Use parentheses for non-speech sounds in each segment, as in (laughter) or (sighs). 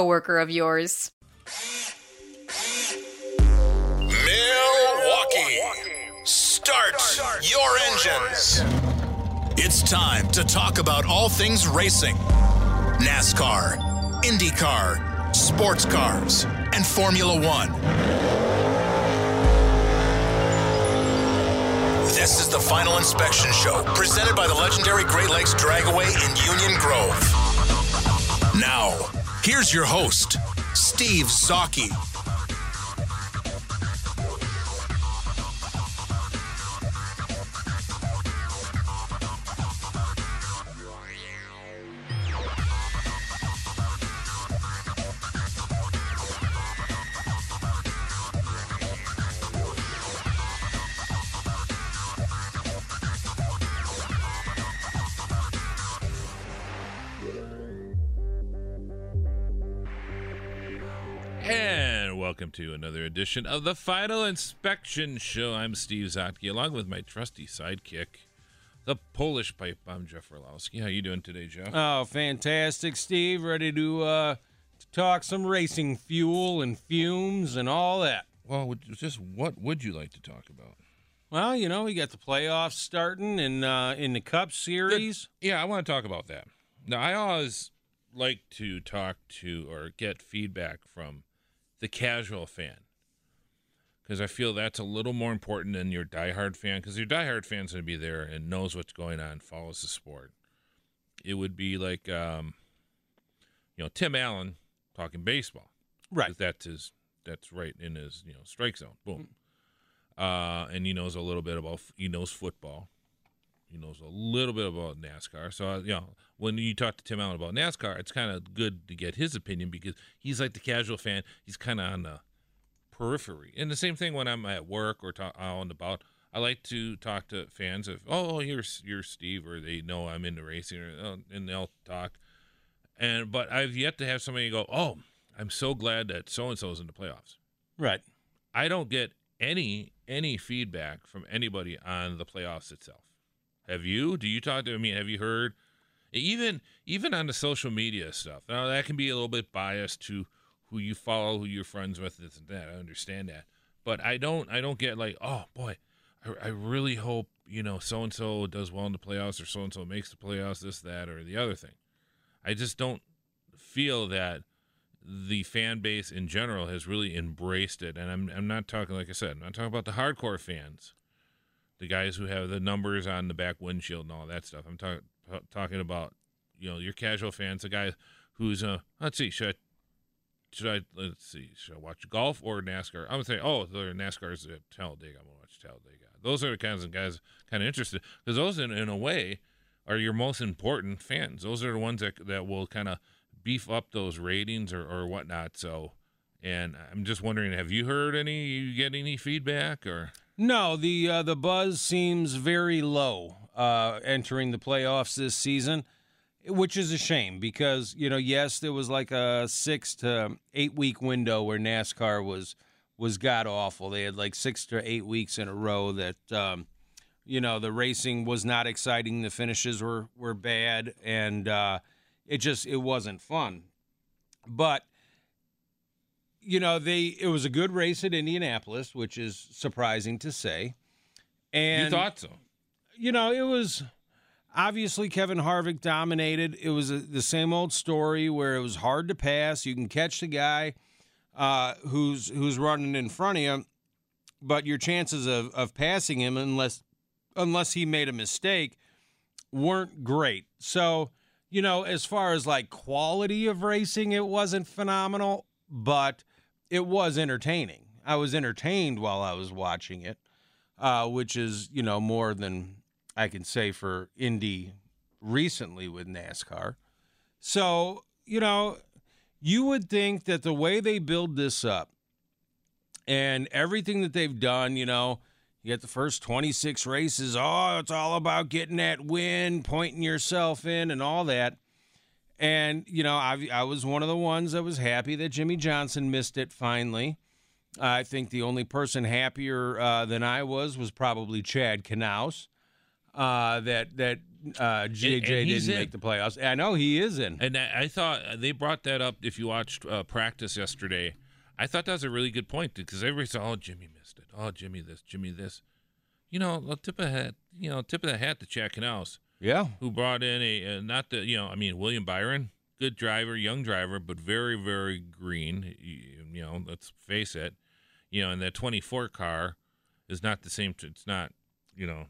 coworker of yours. Milwaukee, start your engines. It's time to talk about all things racing NASCAR, IndyCar, sports cars, and Formula One. This is the Final Inspection Show, presented by the legendary Great Lakes Dragaway in Union Grove. Now, Here's your host, Steve Saki. Welcome to another edition of the Final Inspection Show. I'm Steve Zotke, along with my trusty sidekick, the Polish pipe. I'm Jeff Orlowski. How you doing today, Jeff? Oh, fantastic, Steve. Ready to uh, to talk some racing fuel and fumes and all that. Well, just what would you like to talk about? Well, you know, we got the playoffs starting in uh, in the Cup Series. Good. Yeah, I want to talk about that. Now, I always like to talk to or get feedback from the casual fan because I feel that's a little more important than your diehard fan because your diehard fan's going to be there and knows what's going on, follows the sport. It would be like, um, you know, Tim Allen talking baseball, right? That's his. That's right in his you know strike zone. Boom. Uh, and he knows a little bit about he knows football. He knows a little bit about NASCAR. So, uh, you know, when you talk to Tim Allen about NASCAR, it's kind of good to get his opinion because he's like the casual fan. He's kind of on the periphery. And the same thing when I'm at work or talk, out and about. I like to talk to fans of, oh, you're you're Steve, or they know I'm into racing, or, oh, and they'll talk. And but I've yet to have somebody go, oh, I'm so glad that so and so's in the playoffs. Right. I don't get any any feedback from anybody on the playoffs itself. Have you? Do you talk to? I mean, have you heard? Even even on the social media stuff. Now that can be a little bit biased to who you follow, who you're friends with, this and that. I understand that, but I don't. I don't get like, oh boy, I, I really hope you know so and so does well in the playoffs, or so and so makes the playoffs, this, that, or the other thing. I just don't feel that the fan base in general has really embraced it. And I'm I'm not talking like I said, I'm not talking about the hardcore fans the guys who have the numbers on the back windshield and all that stuff. I'm talking talking about you know your casual fans, the guy who's uh let's see should I should I let's see should I watch golf or NASCAR? I'm gonna say oh the NASCAR's at Talladega. I'm gonna watch Talladega. Those are the kinds of guys kind of interested because those in, in a way are your most important fans. Those are the ones that that will kind of beef up those ratings or or whatnot. So. And I'm just wondering, have you heard any? You get any feedback or? No, the uh, the buzz seems very low uh, entering the playoffs this season, which is a shame because you know yes there was like a six to eight week window where NASCAR was was god awful. They had like six to eight weeks in a row that um, you know the racing was not exciting, the finishes were were bad, and uh, it just it wasn't fun. But you know, they it was a good race at Indianapolis, which is surprising to say. And you thought so? You know, it was obviously Kevin Harvick dominated. It was a, the same old story where it was hard to pass. You can catch the guy uh, who's who's running in front of you, but your chances of of passing him, unless unless he made a mistake, weren't great. So. You know, as far as like quality of racing, it wasn't phenomenal, but it was entertaining. I was entertained while I was watching it, uh, which is you know more than I can say for Indy recently with NASCAR. So you know, You would think that the way they build this up and everything that they've done, you know, you get the first 26 races. Oh, it's all about getting that win, pointing yourself in, and all that. And, you know, I, I was one of the ones that was happy that Jimmie Johnson missed it finally. I think the only person happier uh, than I was was probably Chad Knaus. Uh, that that uh, JJ and didn't in. make the playoffs. I know he is in. And I thought they brought that up. If you watched uh, practice yesterday, I thought that was a really good point because everybody said, "Oh, Jimmie missed it. Oh, Jimmie this, Jimmie this." You know, a tip of the hat. You know, tip of the hat to Chad Knaus, Yeah, who brought in a uh, not the you know, I mean William Byron, good driver, young driver, but very very green. You, you know, let's face it. You know, and that 24 car is not the same. It's not. You know,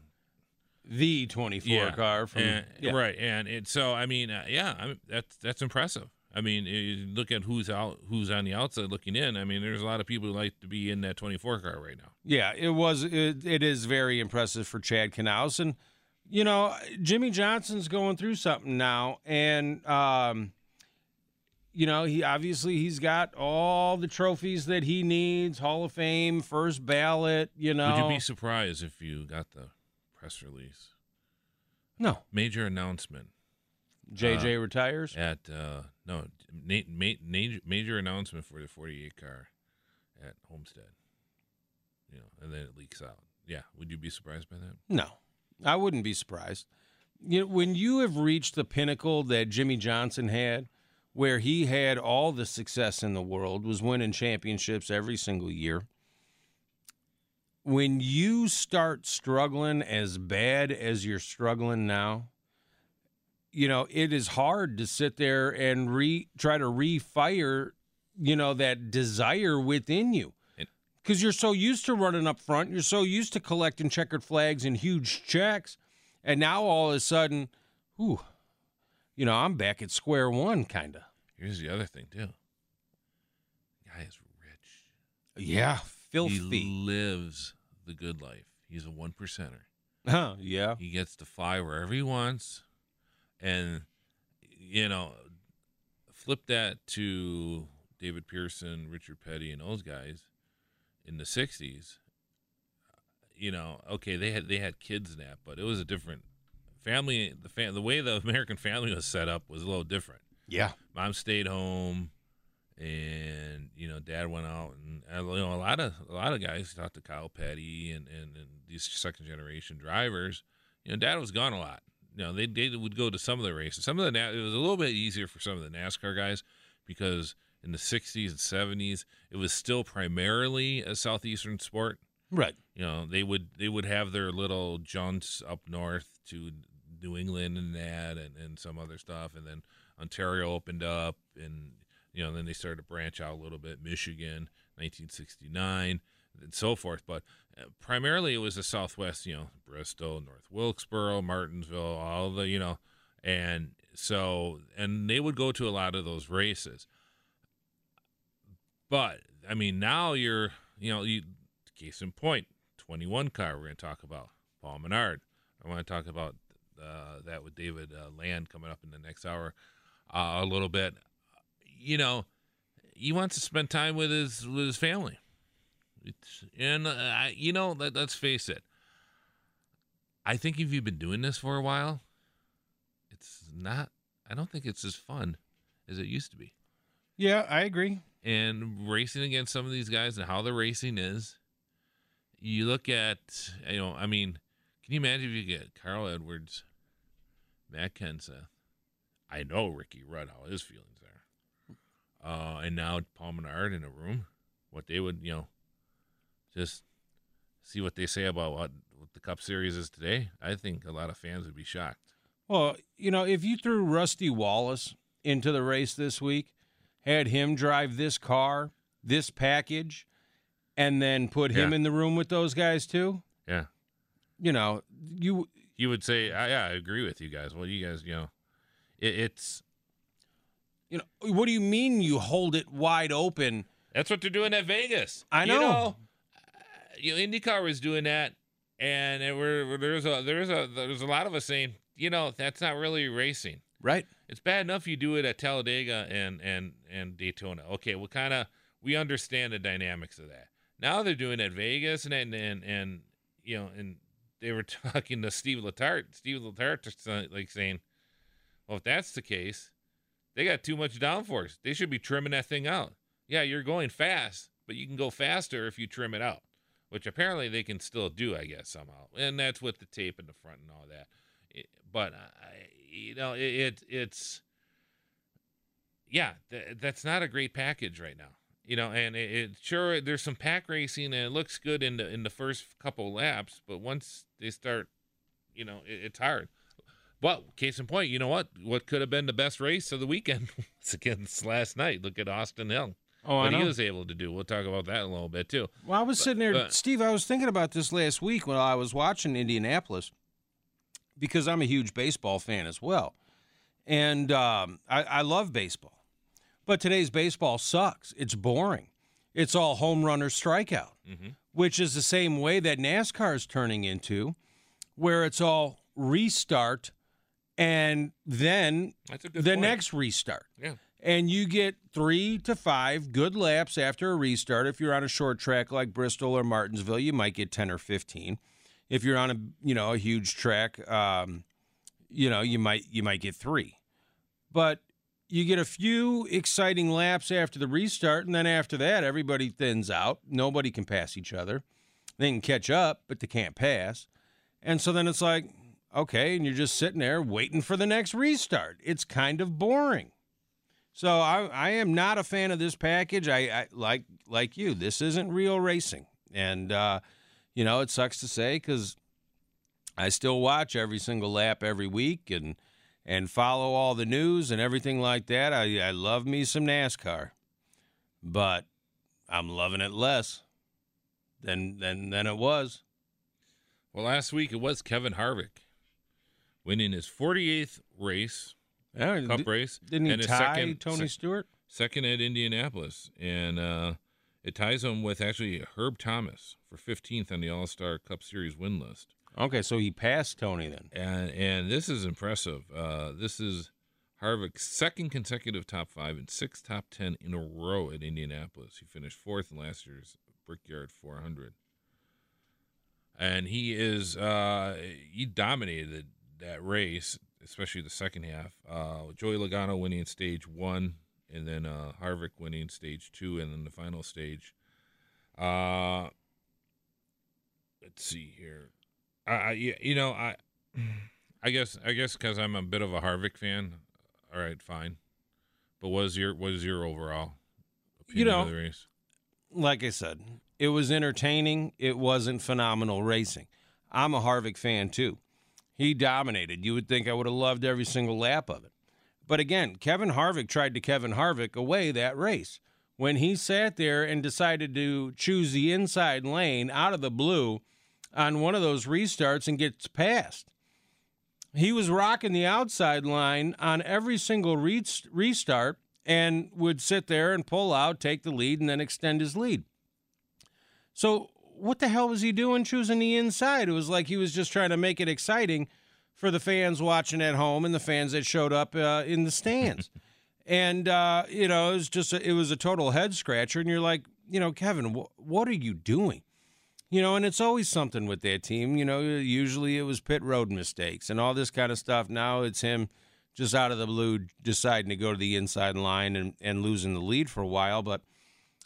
the 24 car from and, yeah. right and it so i mean uh, yeah I mean, that's that's impressive i mean you look at who's out who's on the outside looking in i mean there's a lot of people who like to be in that 24 car right now Yeah, it was. It, it is very impressive for Chad Knaus, and you know Jimmie Johnson's going through something now, and um, you know he obviously he's got all the trophies that he needs: Hall of Fame, first ballot. You know, would you be surprised if you got the press release? No. Major announcement. JJ retires. at uh no ma- major, major announcement for the 48 car at homestead. You know and then it leaks out. Yeah would you be surprised by that? No, I wouldn't be surprised. You know, when you have reached the pinnacle that Jimmie Johnson had, where he had all the success in the world, was winning championships every single year. When you start struggling as bad as you're struggling now, you know, it is hard to sit there and re try to refire, you know, that desire within you because you're so used to running up front, you're so used to collecting checkered flags and huge checks, and now all of a sudden, ooh, you know, I'm back at square one, kind of. here's the other thing too guy is rich Yeah, filthy. He lives the good life. He's a one percenter. Huh, yeah, He gets to fly wherever he wants, and you know, flip that to David Pearson, Richard Petty, and those guys in the '60s. You know, okay, they had they had kids that, but it was a different family. The fam- the way the American family was set up was a little different yeah, mom stayed home and you know dad went out and you know a lot of a lot of guys talked to Kyle Petty and, and and these second generation drivers you know dad was gone a lot you know they they would go to some of the races some of the it was a little bit easier for some of the NASCAR guys because in the 60s and 70s it was still primarily a southeastern sport. Right. you know they would they would have their little jaunts up north to New England and that and, and some other stuff. And then Ontario opened up and you know then they started to branch out a little bit. Michigan 1969 and so forth. But uh, primarily it was the southwest you know Bristol North Wilkesboro Martinsville all the you know and so and they would go to a lot of those races but I mean, now you're, you know, you case in point, 21 car. We're going to talk about Paul Menard. I want to talk about uh, that with David uh, Land coming up in the next hour uh, a little bit. You know, he wants to spend time with his with his family. It's, and uh, I- you know, let, let's face it. I think if you've been doing this for a while, it's not. I don't think it's as fun as it used to be Yeah, I agree. And racing against some of these guys and how the racing is. You look at, you know, I mean, can you imagine if you get Carl Edwards, Matt Kenseth? I know Ricky Rudd, how his feelings are. Uh, and now Paul Menard in a room, what they would, you know, just see what they say about what, what the Cup Series is today. I think a lot of fans would be shocked. Well, you know, if you threw Rusty Wallace into the race this week, had him drive this car, this package, and then put him Yeah. in the room with those guys too, Yeah. you know, you You would say, "Ah, yeah, I agree with you guys. Well, you guys, you know, it, it's you know, what do you mean you hold it wide open? That's what they're doing at Vegas. I You know. know, uh, you know IndyCar was doing that, and it were, there's a there's a there's a lot of us saying, you know, that's not really racing. Right. It's bad enough you do it at Talladega and and and Daytona. Okay, well, kind of we understand the dynamics of that. Now they're doing it at Vegas and and and, and you know, and they were (laughs) talking to Steve Letarte. Steve Letarte like saying, "Well, if that's the case, they got too much downforce. They should be trimming that thing out. Yeah, you're going fast, but you can go faster if you trim it out." Which apparently they can still do, I guess somehow, and that's with the tape in the front and all that. It, but I, you know, it, it it's yeah, th- that's not a great package right now. You know, and it, it, sure there's some pack racing and it looks good in the in the first couple laps, but once they start, you know, it, it's hard. But case in point, you know what? What could have been the best race of the weekend (laughs) was against last night. Look at Austin Hill. Oh, I know. he was able to do. We'll talk about that in a little bit too. Well, I was sitting there, but- Steve. I was thinking about this last week when I was watching Indianapolis because I'm a huge baseball fan as well, and um, I, I love baseball. But today's baseball sucks. It's boring. It's all home run or strikeout, which is the same way that NASCAR is turning into, where it's all restart and then That's a good the point. next restart Yeah. and you get three to five good laps after a restart. If you're on a short track like Bristol or Martinsville, you might get ten or fifteen. If you're on a you know a huge track, um, you know you might you might get three. But you get a few exciting laps after the restart, and then after that, everybody thins out. Nobody can pass each other. They can catch up, but they can't pass. And so then it's like, okay, and you're just sitting there waiting for the next restart. It's kind of boring. So I, I am not a fan of this package. I, I like like you. This isn't real racing, and uh, you know it sucks to say because I still watch every single lap every week and and follow all the news and everything like that. I, I love me some NASCAR, but I'm loving it less than than than it was. Well, last week it was Kevin Harvick winning his 48th race, Yeah, Cup di- race, Didn't he tie second, Tony sec- Stewart? second at Indianapolis, and uh, it ties him with actually Herb Thomas for 15th on the All Star Cup Series win list. Okay, so he passed Tony then. And and this is impressive. Uh, this is Harvick's second consecutive top five and six top ten in a row at Indianapolis. He finished fourth in last year's Brickyard 400, and he is uh, he dominated that race, especially the second half. Uh, Joey Logano winning stage one, and then uh, Harvick winning stage two, and then the final stage. Uh, let's see here. I, I yeah, you know, I, I guess, I guess, because I'm a bit of a Harvick fan. All right, fine. But what is your what is your overall You know, of the race? like I said, it was entertaining. It wasn't phenomenal racing. I'm a Harvick fan too. He dominated. You would think I would have loved every single lap of it. But again, Kevin Harvick tried to Kevin Harvick away that race. When he sat there and decided to choose the inside lane out of the blue on one of those restarts and gets passed. He was rocking the outside line on every single re- restart and would sit there and pull out, take the lead, and then extend his lead. So, what the hell was he doing choosing the inside? It was like he was just trying to make it exciting for the fans watching at home and the fans that showed up uh, in the stands. (laughs) and uh, you know, it was just a, it was a total head scratcher. And you're like, you know, Kevin, wh- what are you doing? You know, and it's always something with that team. You know, usually it was pit road mistakes and all this kind of stuff. Now it's him just out of the blue deciding to go to the inside line and, and losing the lead for a while. But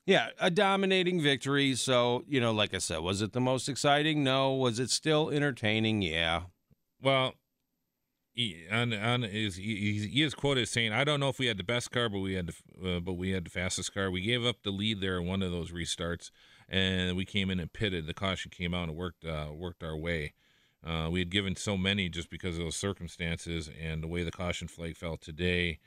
yeah, a dominating victory. So, you know, like I said, was it the most exciting? No. Was it still entertaining? Yeah. Well, he, on on is he, he- he is quoted as saying, "I don't know if we had the best car, but we had the uh, but we had the fastest car. We gave up the lead there in one of those restarts, and we came in and pitted. The caution came out and worked uh, worked our way. Uh, we had given so many just because of those circumstances and the way the caution flag fell today.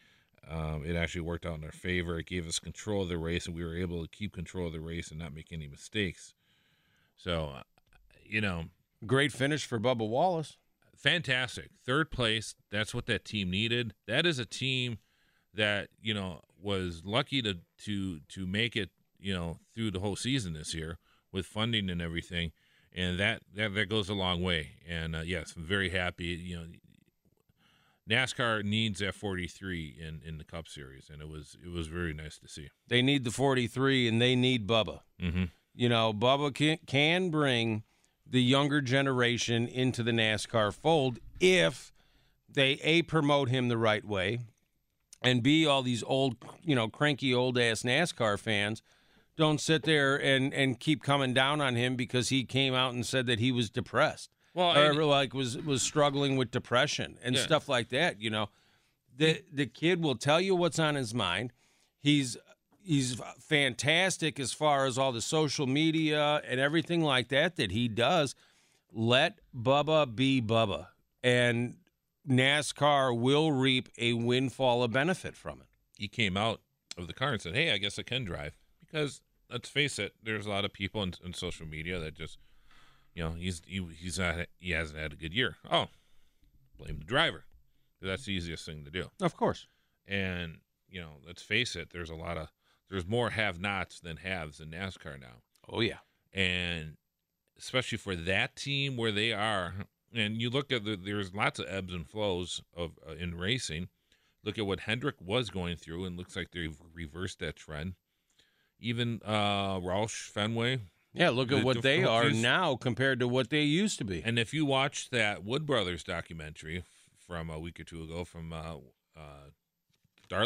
Um, it actually worked out in our favor. It gave us control of the race, and we were able to keep control of the race and not make any mistakes. So, uh, you know, Great finish for Bubba Wallace. Fantastic third place that's what that team needed that is a team that you know was lucky to to to make it you know through the whole season this year with funding and everything and that that, that goes a long way and uh, yes i'm very happy you know NASCAR needs that 43 in in the Cup Series, and it was it was very nice to see. They need the 43 and they need Bubba. Mm-hmm. You know, Bubba can, can bring the younger generation into the NASCAR fold if they A, promote him the right way, and B, all these old, you know, cranky old ass NASCAR fans don't sit there and, and keep coming down on him because he came out and said that he was depressed. Well, or and- like was was struggling with depression and Yeah. stuff like that. You know, the the kid will tell you what's on his mind. He's he's fantastic as far as all the social media and everything like that that he does. Let Bubba be Bubba, and NASCAR will reap a windfall of benefit from it. he came out of the car and said, "Hey, I guess I can drive." Because let's face it, there's a lot of people in, in social media that just, you know, he's he, he's not he hasn't had a good year. Oh, blame the driver. That's the easiest thing to do. Of course. And you know, let's face it, there's a lot of there's more have-nots than haves in NASCAR now, Oh yeah. and especially for that team where they are. And you look at the there's lots of ebbs and flows of uh, in racing. Look at what Hendrick was going through, and looks like they've reversed that trend. Even uh, Roush Fenway, Yeah, look at The what they are now compared to what they used to be. and if you watch that Wood Brothers documentary from a week or two ago from uh, uh,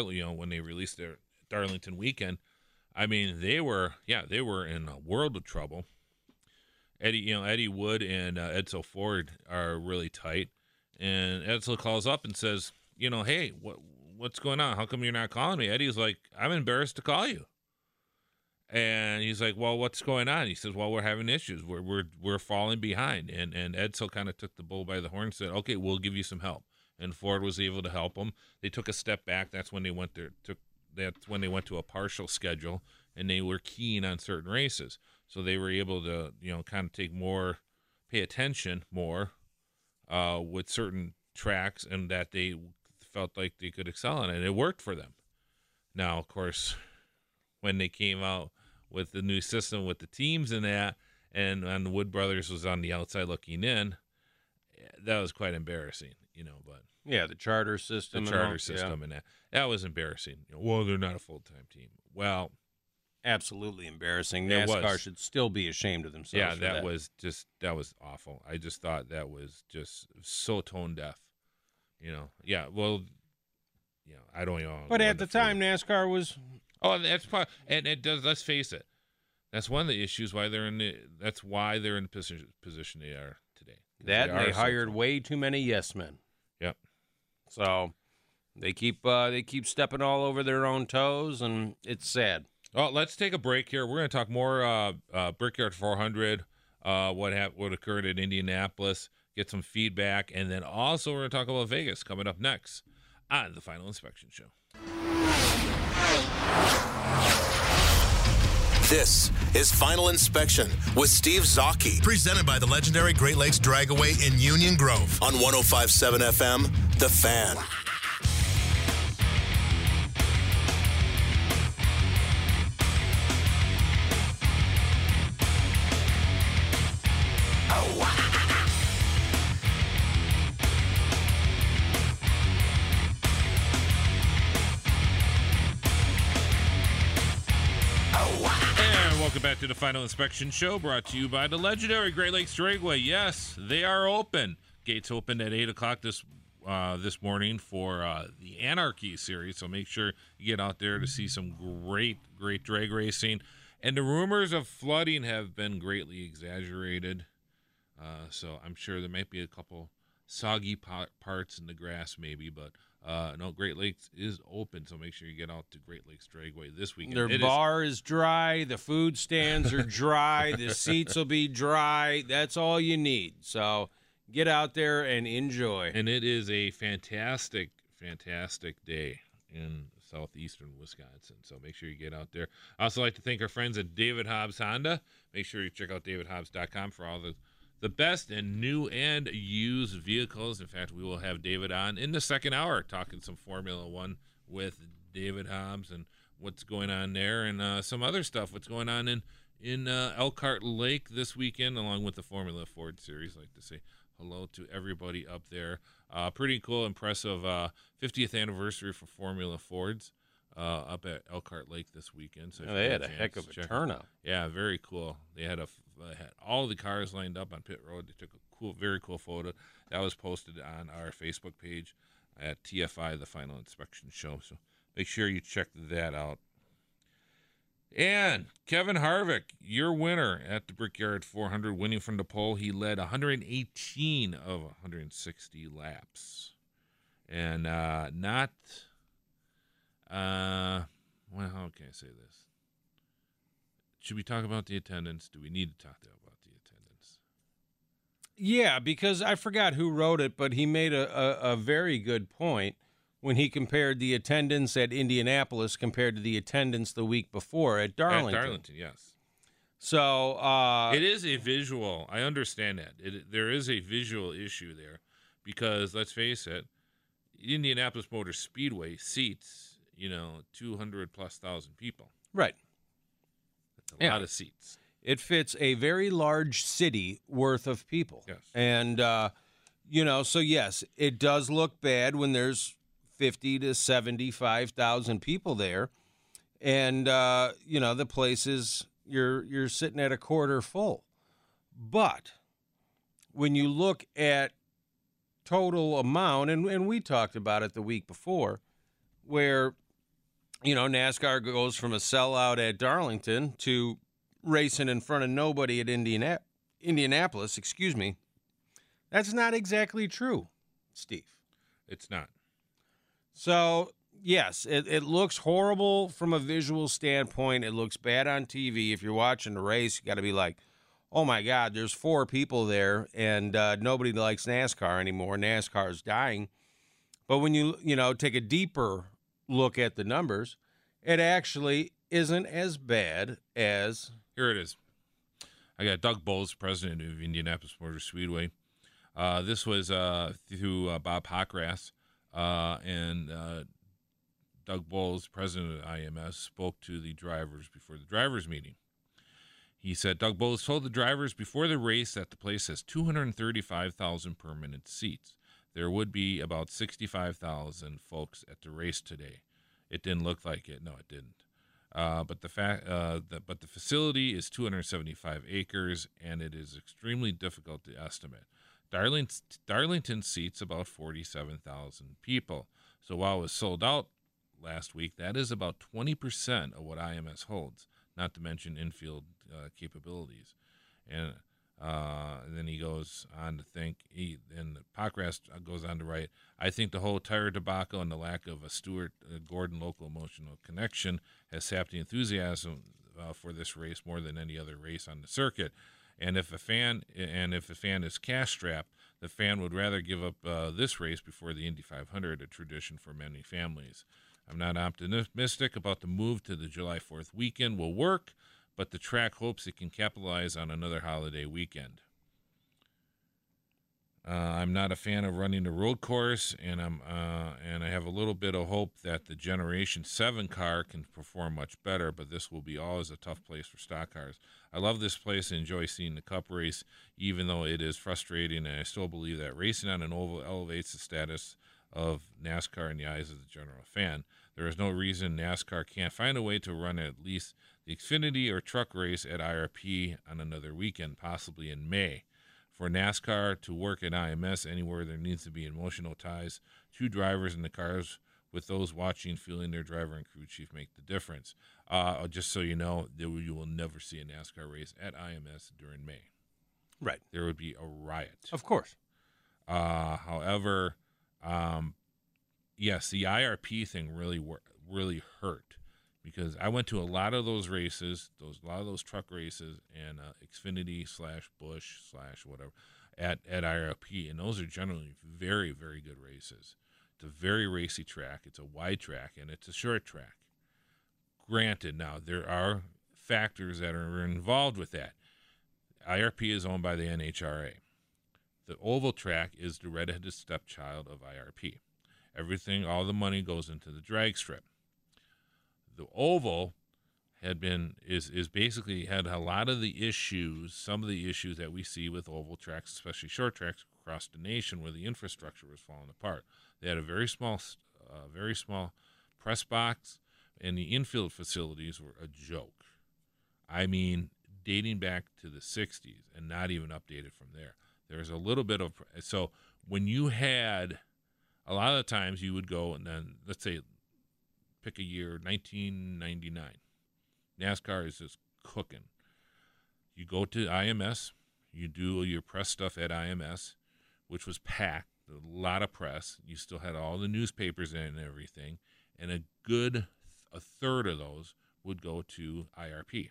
you know, when they released their Darlington weekend, I mean, they were yeah, they were in a world of trouble. Eddie, you know, Eddie Wood and uh, Edsel Ford are really tight, and Edsel calls up and says, you know, hey, what what's going on? How come you're not calling me? Eddie's like, I'm embarrassed to call you. And he's like, "Well, what's going on?" He says, "Well, we're having issues. We're we're we're falling behind." And and Edsel kind of took the bull by the horn and said, "Okay, we'll give you some help." And Ford was able to help them. They took a step back. That's when they went there. Took that's when they went to a partial schedule, and they were keen on certain races. So they were able to you know kind of take more, pay attention more, uh, with certain tracks, and that they felt like they could excel in, and it worked for them. Now, of course, when they came out with the new system with the teams and that, and and the Wood Brothers was on the outside looking in, that was quite embarrassing, you know. But Yeah, the charter system. The charter all- system and that that was embarrassing. You know, well, they're not a full time team. Well, absolutely embarrassing. NASCAR should still be ashamed of themselves. yeah, for that, that was just that was awful. I just thought that was just so tone deaf. You know, yeah. Well, you know, I don't know. But at the time, NASCAR was Oh, that's part, and it does. Let's face it, that's one of the issues why they're in the. That's why they're in the position position they are today. that they so- hired way too many yes men. So they keep uh, they keep stepping all over their own toes, and it's sad. Oh, let's take a break here. We're going to talk more uh, uh, Brickyard 400, uh, what hap- what occurred in Indianapolis, get some feedback, and then also we're going to talk about Vegas coming up next on the Final Inspection Show. This is Final Inspection with Steve Zocchi. Presented by the legendary Great Lakes Dragaway in Union Grove on 1057 FM, The Fan. Back to the Final Inspection Show, brought to you by the legendary Great Lakes Dragway. Yes, they are open. Gates opened at eight o'clock this uh, this morning for uh, the Anarchy series. So make sure you get out there to see some great, great drag racing. And the rumors of flooding have been greatly exaggerated. Uh, so I'm sure there might be a couple soggy parts in the grass, maybe, but. Uh, no, Great Lakes is open, so make sure you get out to Great Lakes Dragway this weekend. Their It is- bar is dry. The food stands are dry. the seats will be dry. That's all you need. So get out there and enjoy. and it is a fantastic, fantastic day in southeastern Wisconsin. So make sure you get out there. I also like to thank our friends at David Hobbs Honda. Make sure you check out davidhobbs.com for all the the best and new and used vehicles. In fact, we will have David on in the second hour talking some Formula One with David Hobbs and what's going on there and uh, some other stuff. What's going on in in uh, Elkhart Lake this weekend, along with the Formula Ford Series. I'd Like to say, hello to everybody up there. Uh, pretty cool, impressive uh, 50th anniversary for Formula Fords uh, up at Elkhart Lake this weekend. So Yeah, they had a heck of a it. turnout. Yeah, very cool. They had a f- they had all the cars lined up on pit road. They took a cool, very cool photo that was posted on our Facebook page at TFI, the Final Inspection Show. So make sure you check that out. And Kevin Harvick, your winner at the Brickyard 400, winning from the pole. He led 118 of 160 laps, and uh, not. Uh, well, how can I say this? Should we talk about the attendance? Do we need to talk about the attendance? Yeah, because I forgot who wrote it, but he made a, a, a very good point when he compared the attendance at Indianapolis compared to the attendance the week before at Darlington. At Darlington, yes. So uh, it is a visual. I understand that. It, there is a visual issue there because let's face it, Indianapolis Motor Speedway seats, you know, 200 plus thousand people. right, a Yeah. lot of seats. it fits a very large city worth of people. Yes. and uh, you know, so yes, it does look bad when there's fifty to seventy-five thousand people there, and uh, you know the place is you're you're sitting at a quarter full, but when you look at total amount, and, and we talked about it the week before, where you know NASCAR goes from a sellout at Darlington to racing in front of nobody at Indiana- Indianapolis, excuse me. That's not exactly true, Steve. It's not. So, yes, it, it looks horrible from a visual standpoint. It looks bad on TV. If you're watching the race, you got to be like, oh my God, there's four people there, and uh, nobody likes NASCAR anymore. NASCAR is dying. But when you, you know, take a deeper look at the numbers, it actually isn't as bad as Here it is. I got Doug Boles, president of Indianapolis Motor Speedway. Uh, this was uh, through uh, Bob Pockrass, uh, and uh, Doug Boles, president of IMS, spoke to the drivers before the drivers' meeting. He said Doug Boles told the drivers before the race that the place has 235,000 permanent seats. There would be about 65,000 folks at the race today. It didn't look like it. No, it didn't. Uh, but the fact, uh, the, but the facility is 275 acres, and it is extremely difficult to estimate. Darlington, Darlington seats about 47,000 people. So while it was sold out last week, that is about 20% of what IMS holds. Not to mention infield uh, capabilities, and, uh, and then he goes on to think. He and Pockrass goes on to write. I think the whole tire debacle and the lack of a Stewart uh, Gordon local emotional connection has sapped the enthusiasm uh, for this race more than any other race on the circuit. And if a fan and if a fan is cash strapped, the fan would rather give up uh, this race before the Indy 500, a tradition for many families. I'm not optimistic about the move to the July 4th weekend will work, but the track hopes it can capitalize on another holiday weekend. Uh, I'm not a fan of running the road course, and I'm uh, and I have a little bit of hope that the Generation Seven car can perform much better. But this will be always a tough place for stock cars. I love this place and enjoy seeing the Cup race, even though it is frustrating. And I still believe that racing on an oval elevates the status of NASCAR in the eyes of the general fan. There is no reason NASCAR can't find a way to run at least the Xfinity or truck race at IRP on another weekend, possibly in May. For NASCAR to work at IMS anywhere, there needs to be emotional ties to drivers and the cars, with those watching feeling their driver and crew chief make the difference. Uh, just so you know, you will never see a NASCAR race at IMS during May. right. There would be a riot. Of course. Uh, however, um, yes, the IRP thing really wor- really hurt because I went to a lot of those races, those a lot of those truck races, and uh, Xfinity slash Busch slash whatever at at IRP, and those are generally very very good races. It's a very racy track. It's a wide track and it's a short track. Granted, now there are factors that are involved with that. IRP is owned by the NHRA. The oval track is the redheaded stepchild of IRP. Everything, all the money goes into the drag strip. The oval had been is is basically had a lot of the issues, some of the issues that we see with oval tracks, especially short tracks. across the nation where the infrastructure was falling apart. They had a very small, uh, very small press box, and the infield facilities were a joke. I mean, dating back to the 60s and not even updated from there. There's a little bit of so when you had a lot of the times you would go and then let's say pick a year 1999 NASCAR is just cooking. You go to IMS, you do your press stuff at IMS, which was packed, a lot of press. You still had all the newspapers and everything, and a good a third of those would go to IRP.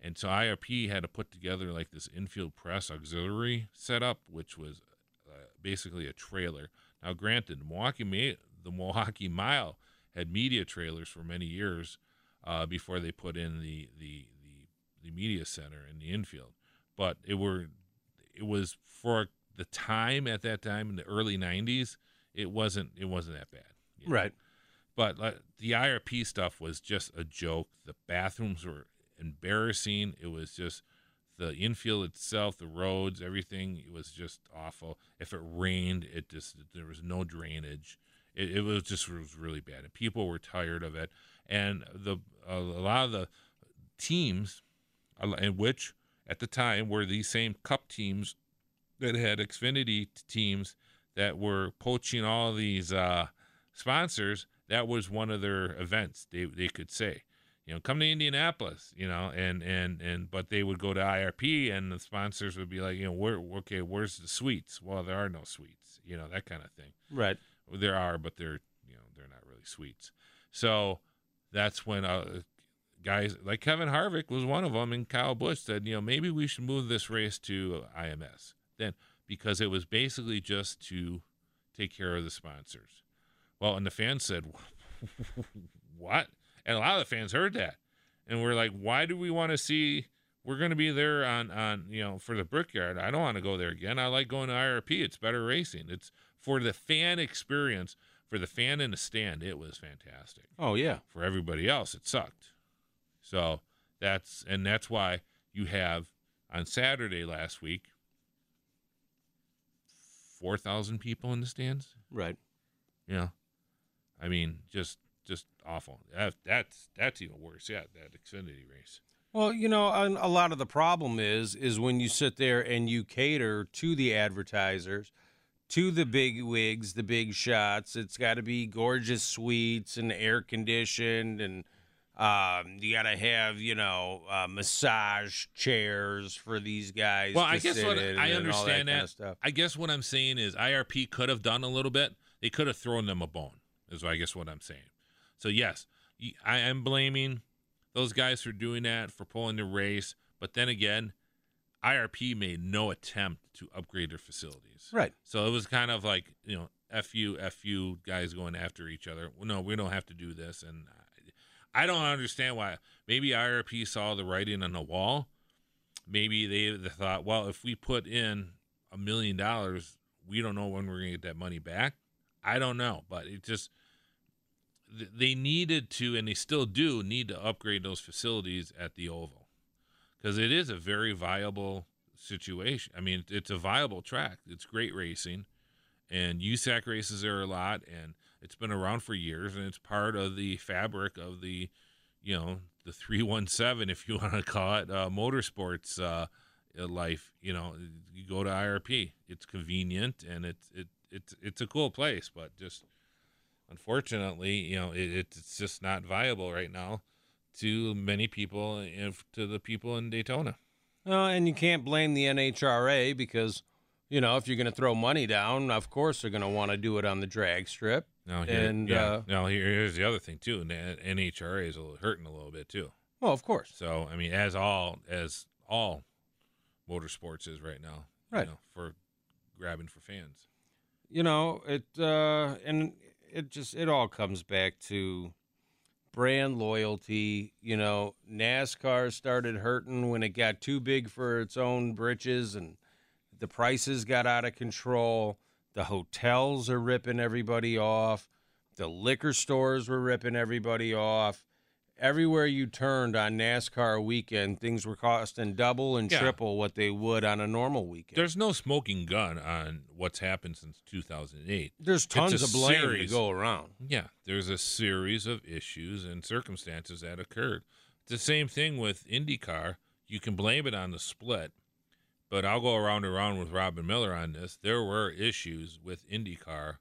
And so IRP had to put together like this infield press auxiliary setup, which was uh, basically a trailer. Now, granted, Milwaukee the Milwaukee Mile had media trailers for many years uh, before they put in the, the the the media center in the infield. But it were it was for the time at that time in the early '90s. It wasn't it wasn't that bad, you know? right? But uh, the IRP stuff was just a joke. The bathrooms were embarrassing. It was just the infield itself, the roads, everything. It was just awful. If it rained, it just there was no drainage. It, it was just it was really bad, and people were tired of it. And the a, lot of the teams, in which at the time were these same Cup teams that had Xfinity teams that were poaching all these uh, sponsors. That was one of their events. They they could say you know, come to Indianapolis, you know, and and and but they would go to IRP and the sponsors would be like, you know, where okay, where's the suites? Well, there are no suites, you know, that kind of thing. Right. There are, but they're you know they're not really suites. So that's when uh, guys like Kevin Harvick was one of them, and Kyle Busch said, you know, maybe we should move this race to IMS then because it was basically just to take care of the sponsors. Well, and the fans said, (laughs) what? and a lot of the fans heard that, and we're like, why do we want to see? We're going to be there on on you know for the Brickyard. I don't want to go there again. I like going to IRP. It's better racing. It's for the fan experience. For the fan in the stand, it was fantastic. Oh yeah. For everybody else, it sucked. So that's and that's why you have on Saturday last week four thousand people in the stands. Right. Yeah. I mean, just just awful. That, that's that's even worse. Yeah, that Xfinity race. Well, you know, a lot of the problem is is when you sit there and you cater to the advertisers, to the big wigs, the big shots. It's got to be gorgeous suites and air conditioned, and um, you got to have you know uh, massage chairs for these guys. Well, I guess what I understand that. that kind of I guess what I'm saying is IRP could have done a little bit. They could have thrown them a bone. Is I guess what I'm saying. So yes, I am blaming those guys for doing that for pulling the race. But then again, IRP made no attempt to upgrade their facilities. Right. So it was kind of like you know, fu fu guys going after each other. Well, no, we don't have to do this, and I don't understand why. Maybe IRP saw the writing on the wall. Maybe they, they thought, well, if we put in a million dollars, we don't know when we're going to get that money back. I don't know, but it just they needed to, and they still do need to upgrade those facilities at the Oval because it is a very viable situation. I mean, it's a viable track. It's great racing, and USAC races there a lot, and it's been around for years, and it's part of the fabric of the, you know, the three one seven, if you (laughs) want to call it, uh, motorsports uh, life. You know, you go to IRP. It's convenient, and it's it it's it's a cool place, but just unfortunately, you know, it, it's just not viable right now to many people, if, to the people in Daytona. Uh, and you can't blame the NHRA because, you know, if you're going to throw money down, of course they're going to want to do it on the drag strip. No, here, and yeah. Uh, now here's the other thing too. NHRA is hurting a little bit too. Well, of course. So I mean, as all as all motorsports is right now, right? You know, for grabbing for fans. You know it, uh, and it just it all comes back to brand loyalty. You know, NASCAR started hurting when it got too big for its own britches and the prices got out of control. The hotels are ripping everybody off. The liquor stores were ripping everybody off. Everywhere you turned on NASCAR weekend, things were costing double and Yeah. triple what they would on a normal weekend. There's no smoking gun on what's happened since 2008. There's tons of blame series. to go around. Yeah, there's a series of issues and circumstances that occurred. It's the same thing with IndyCar. You can blame it on the split, but I'll go around and around with Robin Miller on this. There were issues with IndyCar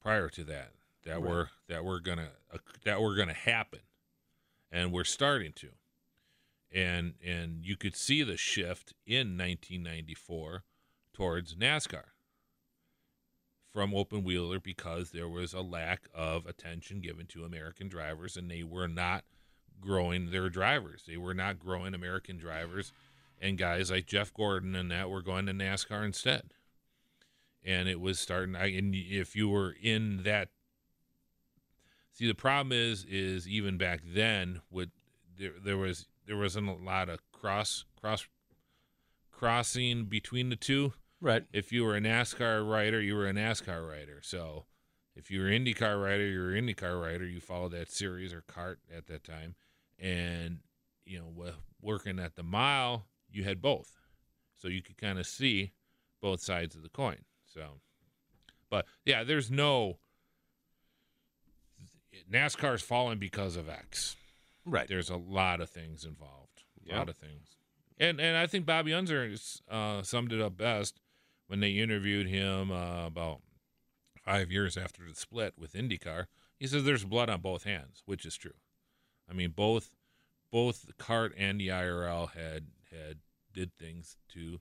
prior to that that Right. were that were gonna uh, that were gonna happen, and we're starting to. And and you could see the shift in 1994 towards NASCAR from open wheeler because there was a lack of attention given to American drivers and they were not growing their drivers. They were not growing American drivers and guys like Jeff Gordon and that were going to NASCAR instead. And it was starting I and if you were in that See the problem is is even back then with there there was there wasn't a lot of cross cross crossing between the two Right. if you were a NASCAR rider, you were a NASCAR rider. So if you were an IndyCar rider, you were an IndyCar rider. You followed that series or CART at that time. And, you know, working at the mile, you had both. So you could kind of see both sides of the coin. So, but yeah, there's no. NASCAR's fallen because of X. Right. There's a lot of things involved. A Yeah. lot of things. And and I think Bobby Unser uh, summed it up best when they interviewed him uh, about five years after the split with IndyCar. He says there's blood on both hands, which is true. I mean, both both the CART and the IRL had had did things to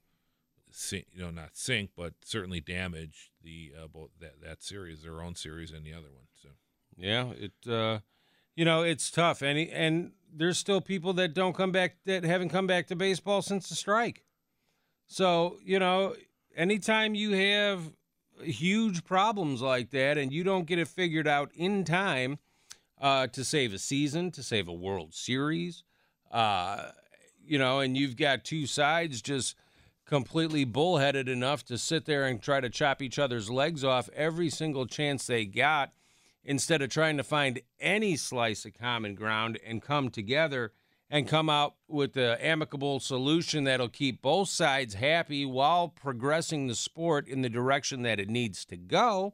sink, you know, not sink, but certainly damage the uh, both that that series, their own series, and the other one. So Yeah, it uh you know, it's tough. And and there's still people that don't come back that haven't come back to baseball since the strike. So, you know, anytime you have huge problems like that and you don't get it figured out in time uh to save a season, to save a World Series, uh you know, and you've got two sides just completely bullheaded enough to sit there and try to chop each other's legs off every single chance they got instead of trying to find any slice of common ground and come together and come out with an amicable solution that'll keep both sides happy while progressing the sport in the direction that it needs to go,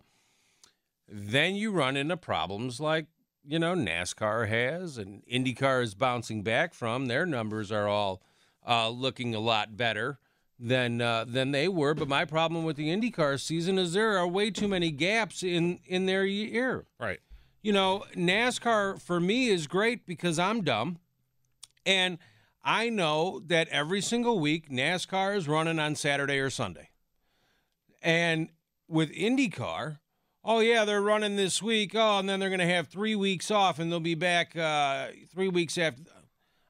then you run into problems like, you know, NASCAR has and IndyCar is bouncing back from. Their numbers are all uh, looking a lot better than uh, than they were. But my problem with the IndyCar season is there are way too many gaps in in their year. right, You know, NASCAR for me is great because I'm dumb, and I know that every single week NASCAR is running on Saturday or Sunday, and with IndyCar. Oh yeah, they're running this week. Oh, and then they're going to have three weeks off, and they'll be back uh, three weeks after.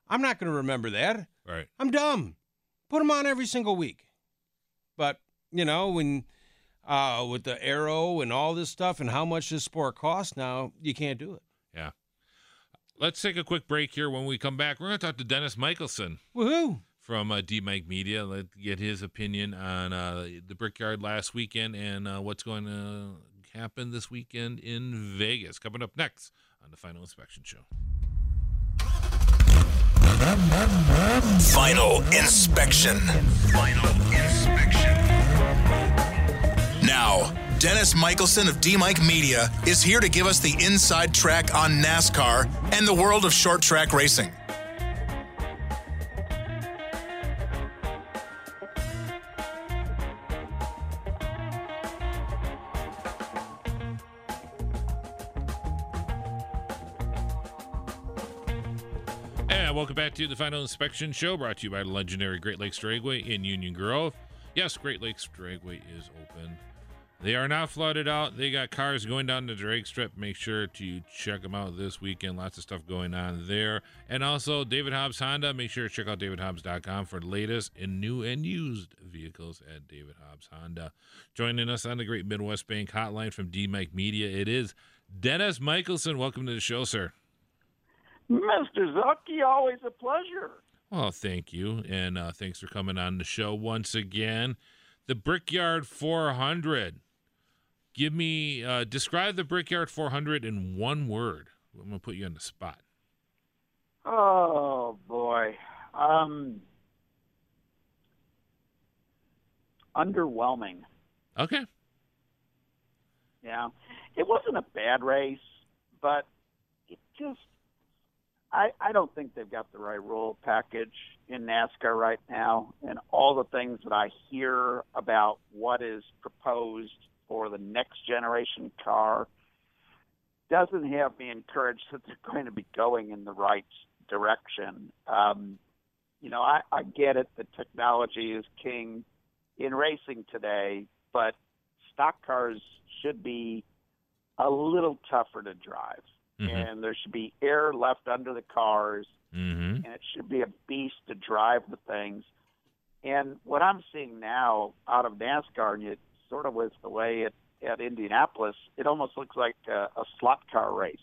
I'm not going to remember that. right. I'm dumb. Put them on every single week. But you know when uh, with the aero and all this stuff and how much this sport costs now, you can't do it. Yeah. Let's take a quick break here. When we come back, we're going to talk to Dennis Michelson Woohoo! from uh, D Mike Media. Let's get his opinion on uh, the Brickyard last weekend and uh, what's going to happen this weekend in Vegas. Coming up next on the Final Inspection Show. Final inspection. Final inspection. Now, Dennis Michelson of D Mike Media is here to give us the inside track on NASCAR and the world of short track racing. Welcome back to the Final Inspection Show, brought to you by the legendary Great Lakes Dragaway in Union Grove. Yes, Great Lakes Dragaway is open. They are not flooded out. They got cars going down the drag strip. Make sure to check them out this weekend. Lots of stuff going on there. And also, David Hobbs Honda. Make sure to check out davidhobbs.com for latest in new and used vehicles at David Hobbs Honda. Joining us on the Great Midwest Bank Hotline from D Mike Media, it is Dennis Michelson. Welcome to the show, sir. Mr. Zocchi, always a pleasure. Well, thank you, and uh, thanks for coming on the show once again. The Brickyard 400. Give me, uh, describe the Brickyard 400 in one word. I'm gonna put you on the spot. Oh boy. Um underwhelming. Okay. Yeah. It wasn't a bad race, but it just I I don't think they've got the right rule package in NASCAR right now and all the things that I hear about what is proposed for the next generation car doesn't have me encouraged (laughs) that they're going to be going in the right direction. Um, you know, I, I get it that technology is king in racing today, but stock cars should be a little tougher to drive. Mhm. And there should be air left under the cars, Mm-hmm. and it should be a beast to drive the things. And what I'm seeing now out of NASCAR, and it sort of was the way at, at Indianapolis, it almost looks like a, a slot car race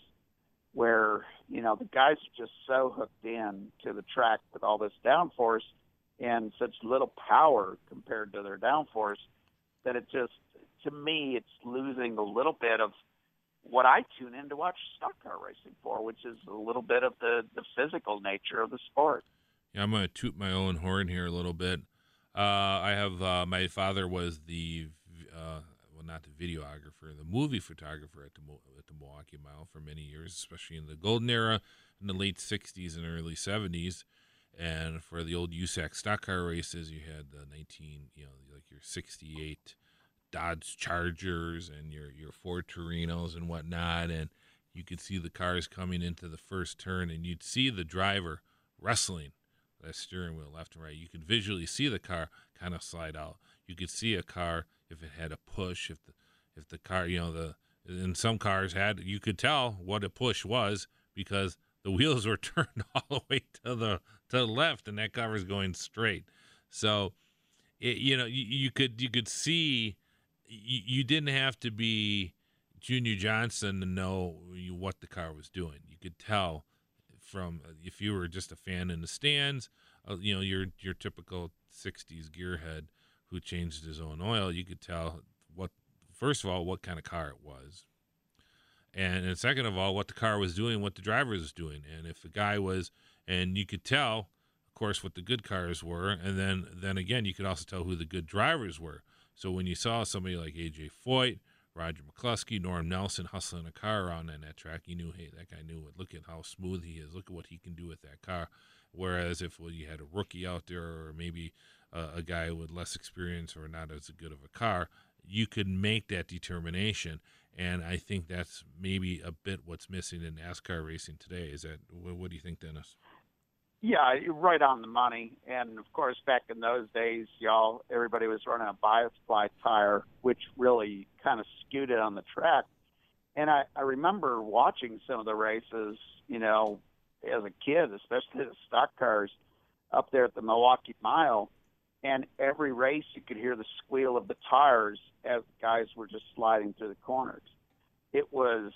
where, you know, the guys are just so hooked in to the track with all this downforce and such little power compared to their downforce that it just, to me, it's losing a little bit of what I tune in to watch stock car racing for, which is a little bit of the, the physical nature of the sport. Yeah, I'm going to toot my own horn here a little bit. Uh, I have uh, my father was the uh, well, not the videographer, the movie photographer at the at the Milwaukee Mile for many years, especially in the golden era in the late '60s and early '70s. And for the old USAC stock car races, you had the 19, you know, like your '68 Dodge Chargers and your your Ford Torinos and whatnot, and you could see the cars coming into the first turn, and you'd see the driver wrestling that steering wheel left and right. You could visually see the car kind of slide out. You could see a car if it had a push, if the if the car, you know, the and some cars had you could tell what a push was because the (laughs) wheels were (laughs) turned all the way to the to the left and that car was going straight. So, it, you know, you, you could you could see you, you didn't have to be Junior Johnson to know what the car was doing. You could tell from if you were just a fan in the stands, uh, you know, your your typical '60s gearhead who changed his own oil. You could tell what first of all what kind of car it was, and, and second of all what the car was doing, what the driver was doing, and if the guy was, and you could tell, of course, what the good cars were, and then then again you could also tell who the good drivers were. So when you saw somebody like AJ Foyt, Roger McCluskey, Norm Nelson hustling a car around on that track, you knew, hey, that guy knew it. Look at how smooth he is. Look at what he can do with that car. Whereas if well, you had a rookie out there, or maybe uh, a guy with less experience or not as good of a car, you could make that determination. And I think that's maybe a bit what's missing in NASCAR racing today. Is that what, what do you think, Dennis? Yeah, you're right on the money. And of course, back in those days, y'all, everybody was running a bias-ply tire, which really kind of skewed it on the track. And I, I remember watching some of the races, you know, as a kid, especially the stock cars up there at the Milwaukee Mile. And every race, you could hear the squeal of the tires as guys were just sliding through the corners. It was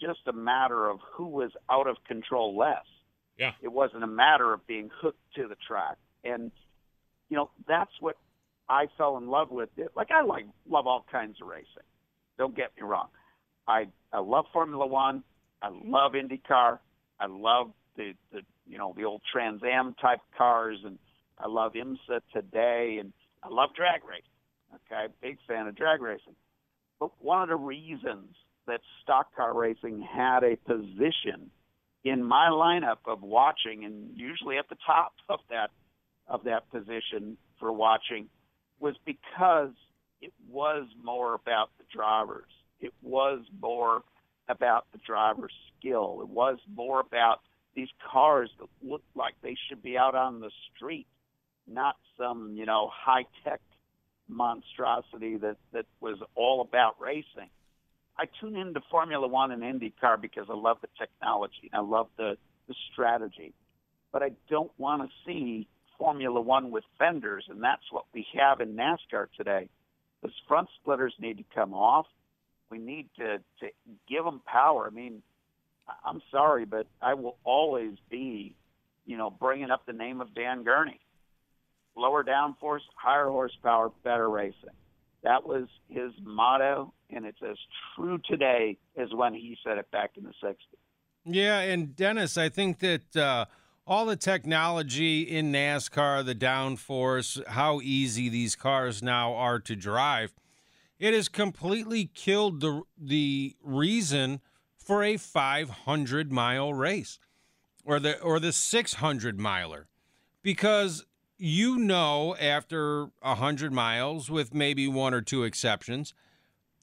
just a matter of who was out of control less. Yeah. It wasn't a matter of being hooked to the track. And, you know, that's what I fell in love with. It. Like, I like love all kinds of racing. Don't get me wrong. I, I love Formula One. I love IndyCar. I love the, the, you know, the old Trans Am type cars. And I love IMSA today. And I love drag racing. Okay. Big fan of drag racing. But one of the reasons that stock car racing had a position in my lineup of watching and usually at the top (laughs) of that of that position for watching was because it was more about the drivers. It was more about the driver's skill. It was more about these cars that looked like they should be out on the street, not some, you know, high tech monstrosity that, that was all about racing. I tune into Formula One and IndyCar because I love the technology. I love the, the strategy. But I don't want to see Formula One with fenders, and that's what we have in NASCAR today. Those front splitters need to come off. We need to, to give them power. I mean, I'm sorry, but I will always be, you know, bringing up the name of Dan Gurney. Lower downforce, higher horsepower, better racing. That was his motto, and it's as true today as when he said it back in the 60s. Yeah, and Dennis, I think that uh, all the technology in NASCAR, the downforce, how easy these cars now are to drive, it has completely killed the the reason for a 500 mile race or the or the 600 miler because you know after 100 miles with maybe one or two exceptions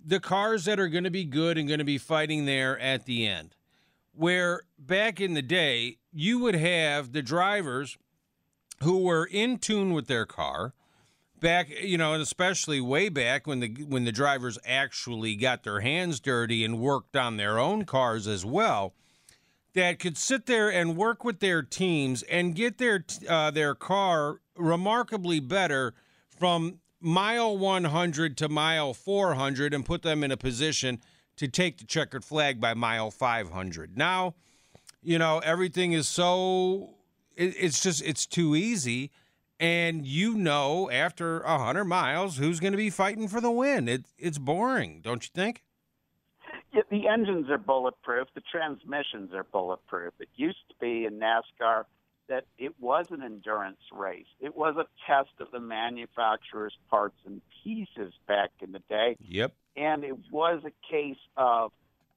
the cars that are going to be good and going to be fighting there at the end. Where back in the day you would have the drivers who were in tune with their car back you know and especially way back when the when the drivers actually got their hands dirty and worked on their own cars as well that could sit there and work with their teams and get their uh, their car remarkably better from mile 100 to mile 400 and put them in a position to take the checkered flag by mile 500. Now, you know, everything is so it, it's just it's too easy and you know after 100 miles who's going to be fighting for the win. It, it's boring, don't you think? Yeah, the engines are bulletproof. The transmissions are bulletproof. It used to be in NASCAR that it was an endurance race. It was a test of the manufacturer's parts and pieces back in the day. Yep. And it was a case of,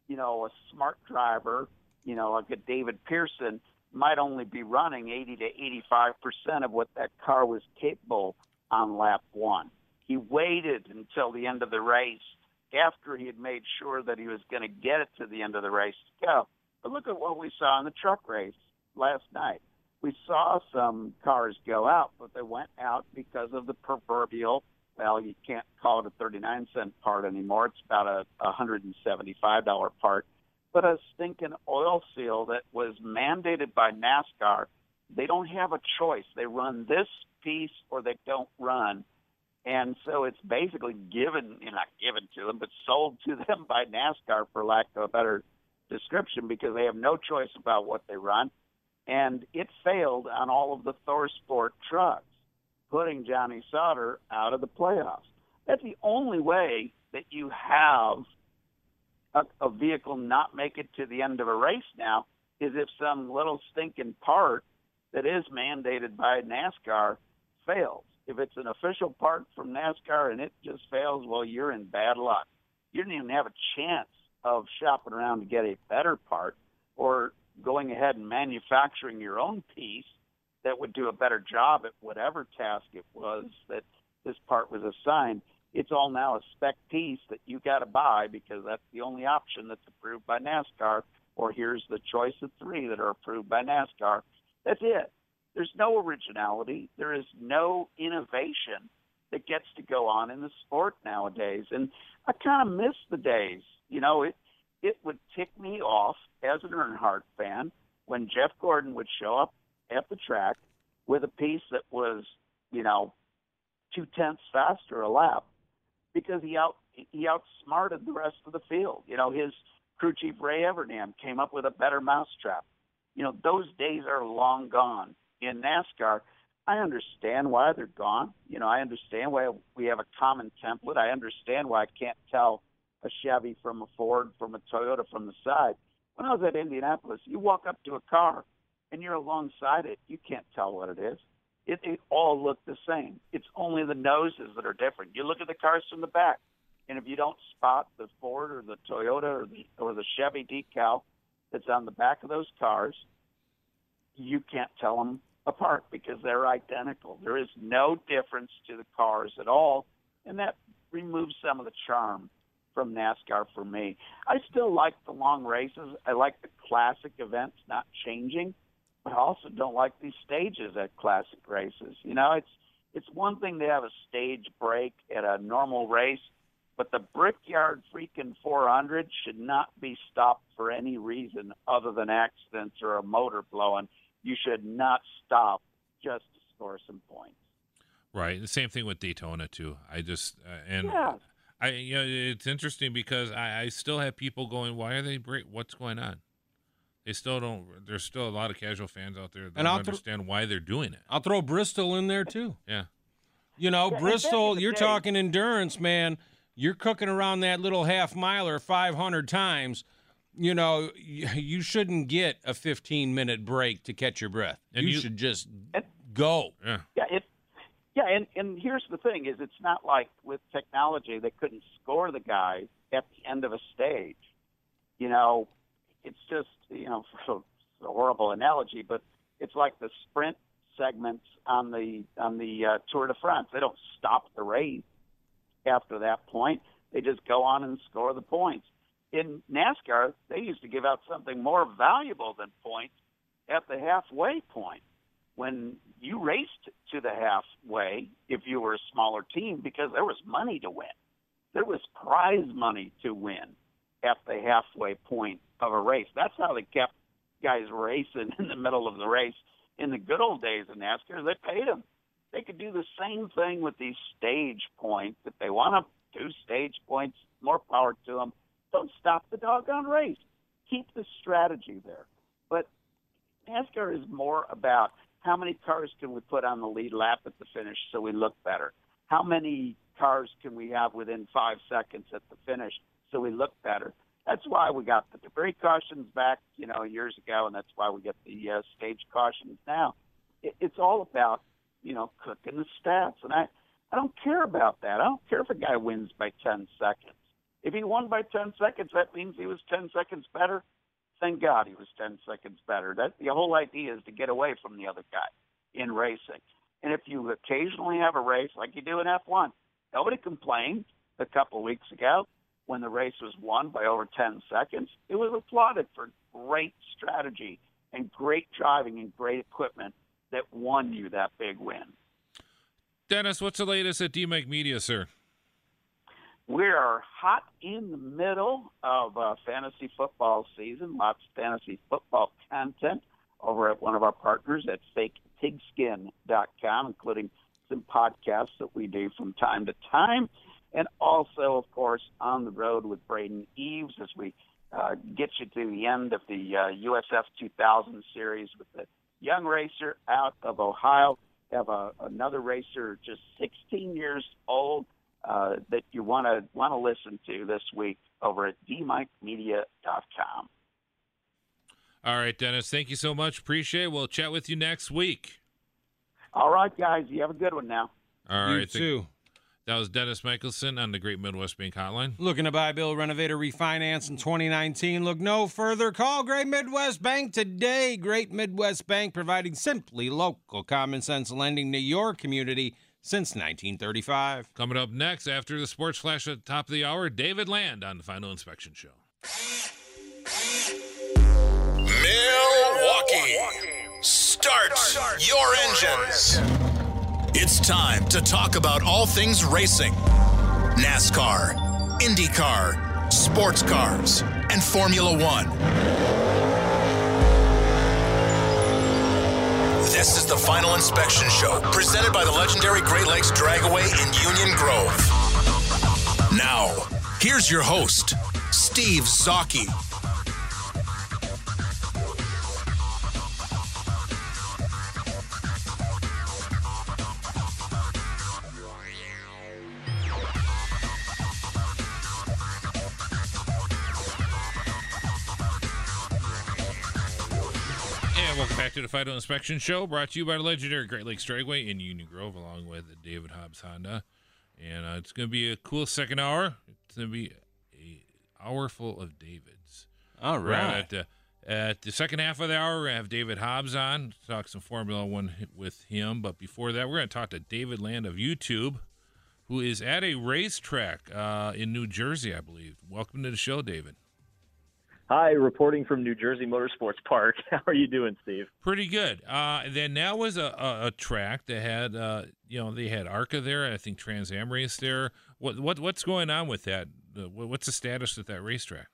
you know, a smart driver, you know, like a David Pearson, might only be running 80 to 85 percent of what that car was capable on lap one. He waited until the end of the race after he had made sure that he was going to get it to the end of the race to go. But look at what we saw in the truck race last night. We saw some cars go out, but they went out because of the proverbial, well, you can't call it a 39 cent part anymore. It's about a $175 part, but a stinking oil seal that was mandated by NASCAR. They don't have a choice. They run this piece or they don't run and so it's basically given, you know, not given to them, but sold to (laughs) them by NASCAR, for lack of a better description, because they have no choice about what they run. And it failed on all of the ThorSport trucks, putting Johnny Sauter out of the playoffs. That's the only way that you have a, a vehicle not make it to the end of a race now is if some little stinking part that is mandated by NASCAR fails if it's an official part from NASCAR and it just fails, well, you're in bad luck. You don't even have a chance of shopping around to get a better part or going ahead and manufacturing your own piece that would do a better job at whatever task it was that this part was assigned. It's all now a spec piece that you got to buy because that's the only option that's approved by NASCAR. Or here's the choice of three that are approved by NASCAR. That's it. There's no originality. There is no innovation that gets to go on in the sport nowadays. And I kind of miss the days. You know, it it would tick me off as an Earnhardt fan when Jeff Gordon would show up at the track with a piece that was, you know, two tenths faster a lap because he out he outsmarted the rest of the field. You know, his crew chief Ray Evernham came up with a better mousetrap. You know, those days are long gone in NASCAR, I understand why they're gone. You know, I understand why we have a common template. I understand why I can't tell a Chevy from a Ford from a Toyota from the side. When I was at Indianapolis, you walk up to a car and you're alongside it, you can't tell what it is. It, it all look the same. It's only the noses that are different. You look at the cars from the back, and if you don't spot the Ford or the Toyota or the or the Chevy decal that's on the back of those cars, you can't tell them apart because they're identical. There is no difference to the cars at all, and that removes some of the charm from NASCAR for me. I still like the long races. I like the classic events not changing, but I also don't like these stages at classic races. You know, it's it's one thing to have a stage break at a normal race, but the Brickyard freaking 400 should not be stopped for any reason other than accidents or a motor blowing you should not stop just to score some points. Right. The same thing with Daytona too. I just uh, and yeah. I you know it's interesting because I, I still have people going, why are they break? What's going on? They still don't. There's still a lot of casual fans out there that and don't understand th- why they're doing it. I'll throw Bristol in there too. Yeah. You know, yeah, Bristol. You're day. talking endurance, man. You're cooking around that little half miler 500 times you know, you shouldn't get a 15 minute break to catch your breath. And you, you- should just go. Yeah. Yeah, it. Yeah, and and here's the thing: is it's not like with technology they couldn't score the guy at the end of a stage. You know, it's just you know (laughs) it's a horrible analogy, but it's like the sprint segments on the on the uh, Tour de France. They don't stop the race after that point. They just go on and score the points. In NASCAR, they used to give out something more valuable than points at the halfway point when you raced to the halfway if you were a smaller team because there was money to win. There was prize money to win at the halfway point of a race. That's how they kept guys racing (laughs) in the middle of the race. In the good old days of NASCAR, they paid them. They could do the same thing with these stage points. If they want to do stage points, more power to them. Don't stop the doggone race. Keep the strategy there. But NASCAR is more about how many cars can we put on the lead lap at the finish so we look better? How many cars can we have within five seconds at the finish so we look better? That's why we got the debris cautions back, you know, years ago, and that's why we get the uh, stage cautions now. It, it's all about, you know, cooking the stats, and I, I don't care about that. I don't care if a guy wins by 10 seconds. If he won by 10 seconds, that means he was 10 seconds better thank God he was 10 seconds better. That the whole idea is to get away from the other guy in racing. And if you occasionally have a race like you do in F1, nobody complained a couple of weeks ago when the race was won by over 10 seconds. It was applauded for great strategy and great driving and great equipment that won you that big win. Dennis, what's the latest at D Mike Media, sir? We are hot in the middle of uh, fantasy football season. Lots of fantasy football content over at one of our partners at fakepigskin.com, including some podcasts that we do from time to time. And also, of course, on the road with Braden Eves as we uh, get you to the end of the uh, USF 2000 series with the young racer out of Ohio. Have a, another racer just 16 years old uh, that you want to want to listen to this week over at dmikemedia.com. All right, Dennis. Thank you so much. Appreciate it. We'll chat with you next week. All right, guys, you have a good one now. All you right. too. That was Dennis Michelson on the Great Midwest Bank Hotline. Looking to buy, build, renovate, or refinance in 2019? Look no further. Call Great Midwest Bank today. Great Midwest Bank providing simply local common sense lending to your community since 1935. Coming up next after the sports flash at the top of the hour, David Land on the Final Inspection Show. Milwaukee. Start your engines. It's time to talk about all things racing NASCAR, IndyCar, sports cars, and Formula One. This is the Final Inspection Show, presented by the legendary Great Lakes Dragaway in Union Grove. Now, here's your host, Steve Zocchi. Welcome back to the Final Inspection Show, brought to you by the legendary Great Lakes Dragaway in Union Grove, along with David Hobbs Honda. And uh, it's going to be a cool second hour. It's going to be a hour full of Davids. All right. At the, at the second half of the hour, we're going to have David Hobbs on, talk some Formula One with him. But before that, we're going to talk to David Land of YouTube, who is at a racetrack uh, in New Jersey, I believe. Welcome to the show, David. Hi, reporting from New Jersey Motorsports Park. (laughs) How are you doing, Steve? Pretty good. Uh, then that was a, a, a track that had, uh, you know, they had ARCA there. I think Trans Am race there. What what what's going on with that? What's the status at that racetrack?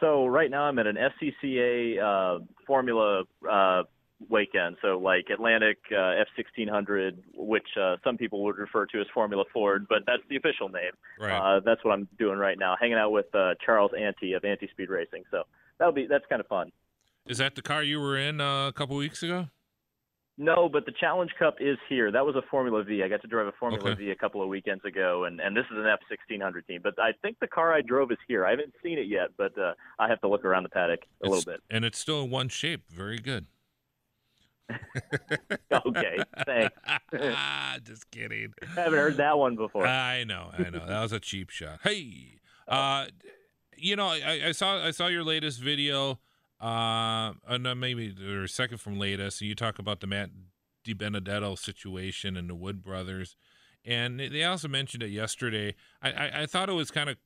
So right now I'm at an SCCA uh, Formula uh, weekend. So like Atlantic uh, F1600, which uh, some people would refer to as Formula Ford, but that's the official name. Right. Uh, that's what I'm doing right now, hanging out with uh, Charles Ante of Anti Speed Racing. So that'll be that's kind of fun. Is that the car you were in uh, a couple weeks ago? No, but the Challenge Cup is here. That was a Formula V. I got to drive a Formula Okay. V a couple of weekends ago, and and this is an F1600 team. But I think the car I drove is here. I haven't seen it yet, but uh, I have to look around the paddock a It's- little bit. and it's still in one shape. Very good. (laughs) Okay, thanks. (laughs) Just kidding. I haven't heard that one before. I know, I know. That was a cheap shot. Hey, uh, you know, I, I saw I saw your latest video. Uh, uh, no, maybe or second from latest. You talk about the Matt DiBenedetto situation and the Wood brothers, and they also mentioned it yesterday. I I, I thought it was kind of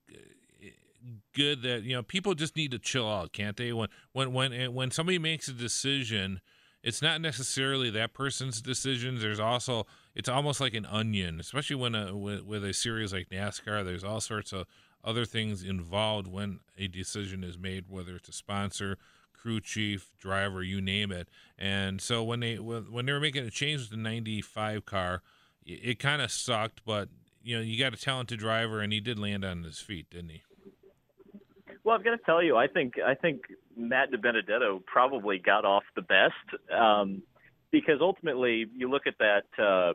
good that you know people just need to chill out, can't they? When when when when somebody makes a decision, it's not necessarily that person's decisions. There's also it's almost like an onion, especially when a with, a series like NASCAR. There's all sorts of other things involved when a decision is made, whether it's a sponsor, crew chief, driver, you name it. And so when they when when they were making a change with the '95 car, it, it kind of sucked, but you know you got a talented driver, and he did land on his feet, didn't he? Well, I've got to tell you, I think I think Matt DiBenedetto probably got off the best um, because ultimately, you look at that uh,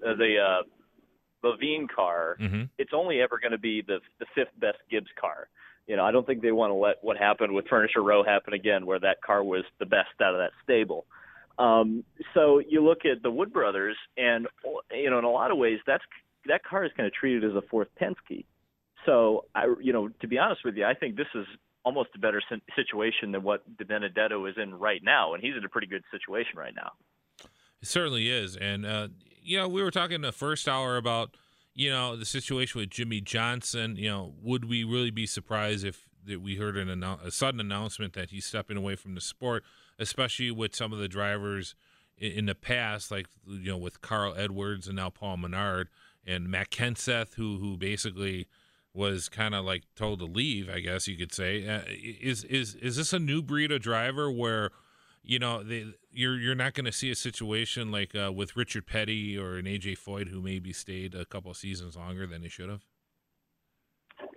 the uh, Leavine car. Mm-hmm. It's only ever going to be the the fifth best Gibbs car. You know, I don't think they want to let what happened with Furniture Row happen again, where that car was the best out of that stable. Um, so you look at the Wood brothers, and you know, in a lot of ways, that's that car is kind of treated as a fourth Penske. So I, you know, to be honest with you, I think this is almost a better situation than what DiBenedetto is in right now, and he's in a pretty good situation right now. It certainly is. And, uh, you know, we were talking the first hour about, you know, the situation with Jimmie Johnson. You know, would we really be surprised if that we heard an annou- a sudden announcement that he's stepping away from the sport, especially with some of the drivers in, in the past, like, you know, with Carl Edwards and now Paul Menard and Matt Kenseth, who, who basically was kind of like told to leave, I guess you could say. Uh, is is is this a new breed of driver where you know, they, you're you're not going to see a situation like uh, with Richard Petty or an AJ Foyt who maybe stayed a couple seasons longer than they should have.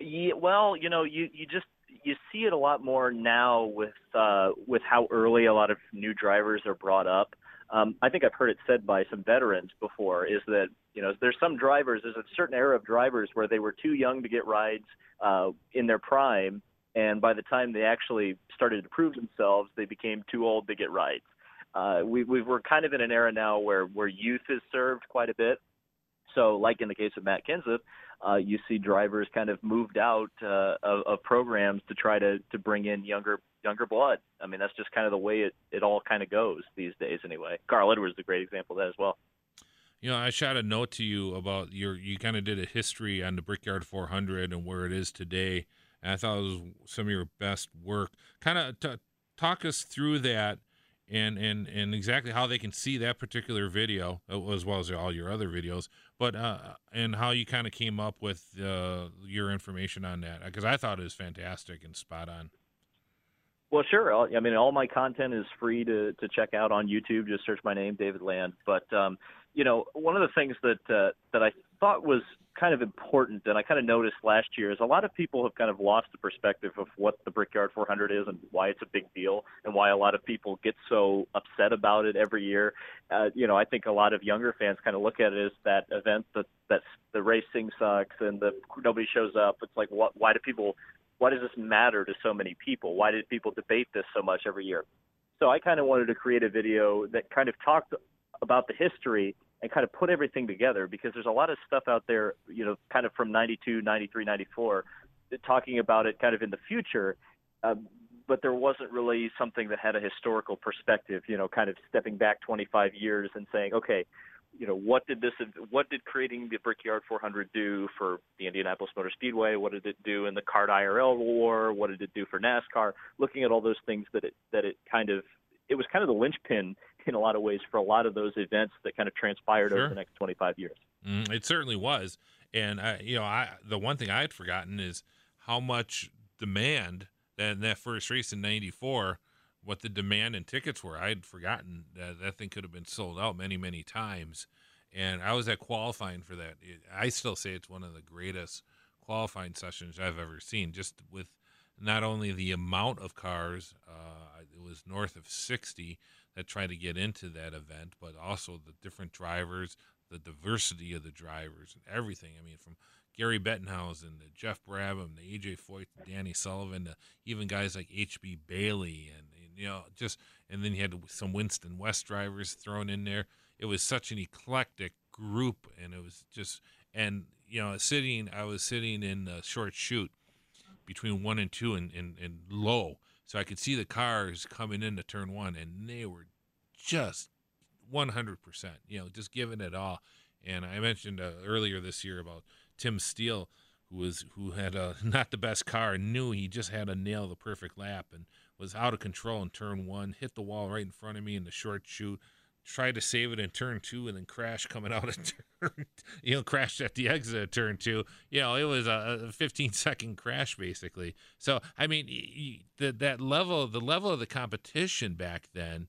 Yeah, well, you know, you you just you see it a lot more now with uh, with how early a lot of new drivers are brought up. Um, I think I've heard it said by some veterans before is that you know there's some drivers there's a certain era of drivers where they were too young to get rides uh, in their prime, and by the time they actually started to prove themselves, they became too old to get rides. Uh, we, we we're kind of in an era now where where youth is served quite a bit. So, like in the case of Matt Kenseth, uh, you see drivers kind of moved out uh, of, of programs to try to to bring in younger younger blood. I mean, that's just kind of the way it it all kind of goes these days, anyway. Carl Edwards is a great example of that as well. You know, I shot a note to you about your. You kind of did a history on the Brickyard 400 and where it is today, and I thought it was some of your best work. Kind of t- talk us through that, and and and exactly how they can see that particular video uh, as well as all your other videos, but uh, and how you kind of came up with uh, your information on that because I thought it was fantastic and spot on. Well, sure. I'll- I mean, all my content is free to to check out on YouTube. Just search my name, David Land. But um, you know, one of the things that uh, that I thought was kind of important, and I kind of noticed last year, is a lot of people have kind of lost the perspective of what the Brickyard 400 is and why it's a big deal, and why a lot of people get so upset about it every year. Uh, you know, I think a lot of younger fans kind of look at it as that event that that's the racing sucks and the nobody shows up. It's like, what? Why do people? Why does this matter to so many people? Why did people debate this so much every year? So I kind of wanted to create a video that kind of talked about the history and kind of put everything together because there's a lot of stuff out there, you know, kind of from 92, 93, 94, talking about it kind of in the future. Um, but there wasn't really something that had a historical perspective, you know, kind of stepping back 25 years and saying, okay, you know, what did this, what did creating the Brickyard 400 do for the Indianapolis Motor Speedway? What did it do in the CART IRL war? What did it do for NASCAR? Looking at all those things that it that it kind of, it was kind of the linchpin in a lot of ways for a lot of those events that kind of transpired Sure. over the next 25 years. Mm, it certainly was, and I, you know, I the one thing I had forgotten is how much demand that in that first race in '94, what the demand and tickets were. I had forgotten that that thing could have been sold out many, many times, and I was at qualifying for that. I still say it's one of the greatest qualifying sessions I've ever seen. Just with not only the amount of cars, uh, it was north of 60 that tried to get into that event, but also the different drivers, the diversity of the drivers, and everything. I mean, from Gary Bettenhausen to Geoff Brabham to AJ Foyt to Danny Sullivan to even guys like HB Bailey and, and you know just and then you had some Winston West drivers thrown in there. It was such an eclectic group, and it was just and you know sitting. I was sitting in a short chute between one and two and, and, and low, so I could see the cars coming into turn one, and they were just 100%, you know, just giving it all. And I mentioned uh, earlier this year about Tim Steele, who was who had a, (laughs) not the best car and knew he just had to nail the perfect lap and was out of control in turn one, hit the wall right in front of me in the short chute, tried to save it in turn two and then crash coming out of (laughs) turn, you know, crashed at the exit of turn two. You know, it was a 15 second crash basically. So, I mean, the, that level, the level of the competition back then,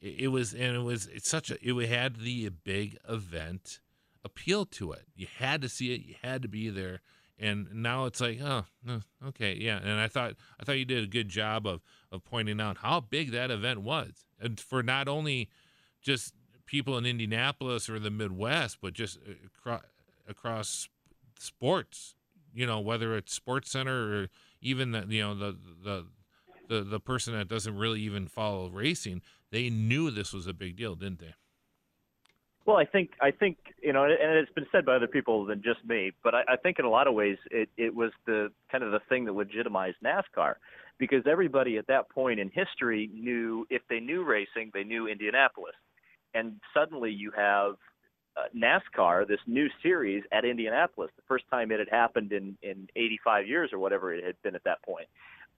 it, it was, and it was, it's such a, it had the big event appeal to it. You had to see it. You had to be there. And now it's like, oh, okay, yeah. And I thought, I thought you did a good job of, of pointing out how big that event was, and for not only, just people in Indianapolis or the Midwest, but just uh, across, across sports. You know, whether it's SportsCenter or even the you know the the the the person that doesn't really even follow racing, they knew this was a big deal, didn't they? Well, I think I think you know, and it's been said by other people than just me, but I, I think in a lot of ways it, it was the kind of the thing that legitimized NASCAR, because everybody at that point in history knew if they knew racing, they knew Indianapolis and suddenly you have uh, NASCAR, this new series at Indianapolis, the first time it had happened in in 85 years or whatever it had been at that point.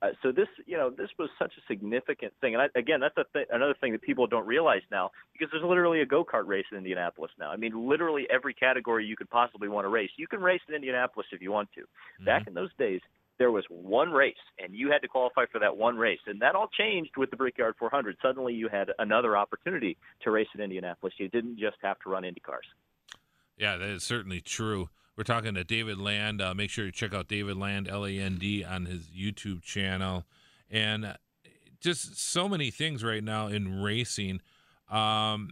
Uh, so this, you know, this was such a significant thing, and I, again, that's a th- another thing that people don't realize now because there's literally a go kart race in Indianapolis now. I mean, literally every category you could possibly want to race, you can race in Indianapolis if you want to. Mm-hmm. Back in those days, there was one race and you had to qualify for that one race. And that all changed with the Brickyard 400. Suddenly you had another opportunity to race in Indianapolis. You didn't just have to run Indy cars. Yeah, that is certainly true. We're talking to David Land. Uh, make sure you check out David Land, L A N D, on his YouTube channel. And uh, just so many things right now in racing. Um,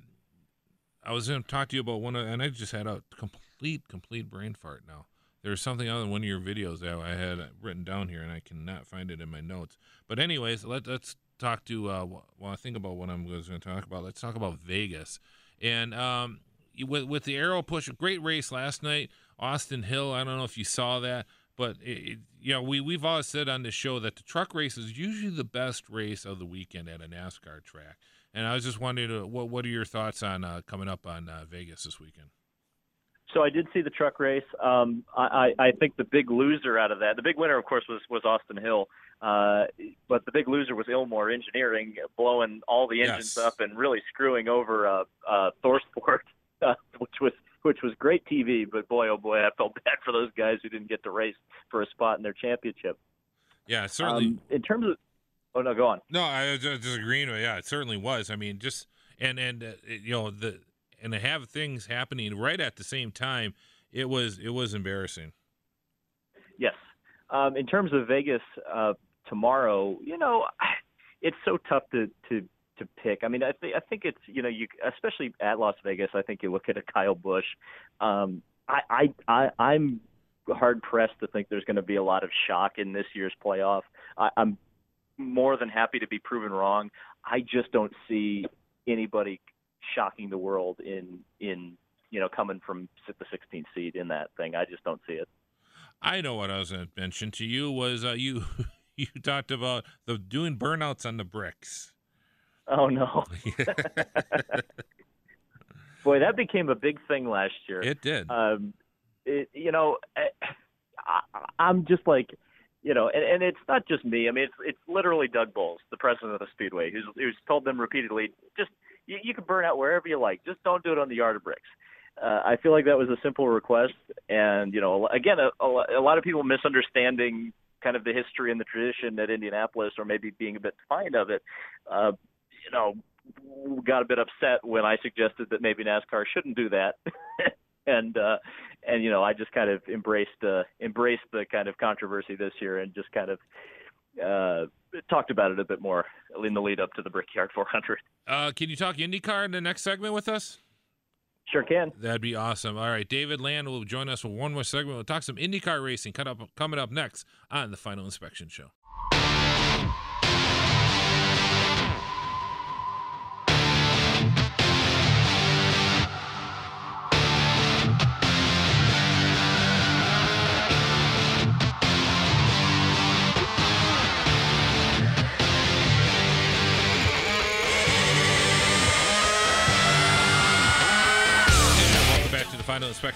I was going to talk to you about one, of, and I just had a complete, complete brain fart now. There's something on one of your videos that I had written down here, and I cannot find it in my notes. But anyways, let, let's talk to. Uh, while I think about what I'm going to talk about, let's talk about Vegas. And um, with with the aero push, great race last night. Austin Hill. I don't know if you saw that, but it, it, you know we we've always said on the show that the truck race is usually the best race of the weekend at a NASCAR track. And I was just wondering, uh, what what are your thoughts on uh, coming up on uh, Vegas this weekend? So I did see the truck race. Um, I, I think the big loser out of that, the big winner, of course, was was Austin Hill. Uh, but the big loser was Ilmor Engineering, blowing all the engines yes. up and really screwing over uh, uh, ThorSport, (laughs) uh, which was which was great TV. But boy, oh boy, I felt (laughs) bad for those guys who didn't get to race for a spot in their championship. Yeah, certainly. Um, in terms of, oh no, go on. No, I was just agreeing. With, yeah, it certainly was. I mean, just and and uh, you know the and to have things happening right at the same time, it was it was embarrassing. Yes. Um, in terms of Vegas uh, tomorrow, you know, (sighs) it's so tough to to to pick. I mean, I think I think it's you know you especially at Las Vegas. I think you look at a (laughs) Kyle Busch. Um, I, I I I'm hard pressed to think there's going to be a lot of shock in this year's playoff. I, I'm more than happy to be proven wrong. I just don't see anybody shocking the world in in you know coming from the 16th seed in that thing. I just don't see it. I know what I was going to mention to you was uh, you (laughs) you talked about the doing burnouts on the bricks. Oh no. (laughs) (laughs) Boy, that became a big thing last year. It did. Um, it, you know, I, I'm just like, you know, and, and it's not just me. I mean, it's it's literally Doug Boles, the president of the Speedway, who's who's told them repeatedly, just you, you can burn out wherever you like. Just don't do it on the yard of bricks. Uh, I feel like that was a simple request, and you know, again, a, a, a lot of people misunderstanding kind of the history and the tradition at Indianapolis, or maybe being a bit defiant of it. Uh, you know, got a bit upset when I suggested that maybe NASCAR shouldn't do that, (laughs) and uh, and you know, I just kind of embraced uh, embraced the kind of controversy this year and just kind of uh, talked about it a bit more in the lead up to the Brickyard 400. Uh, can you talk IndyCar in the next segment with us? Sure can. That'd be awesome. All right, David Land will join us for one more segment. We'll talk some IndyCar racing up, coming up next on the Final Inspection Show.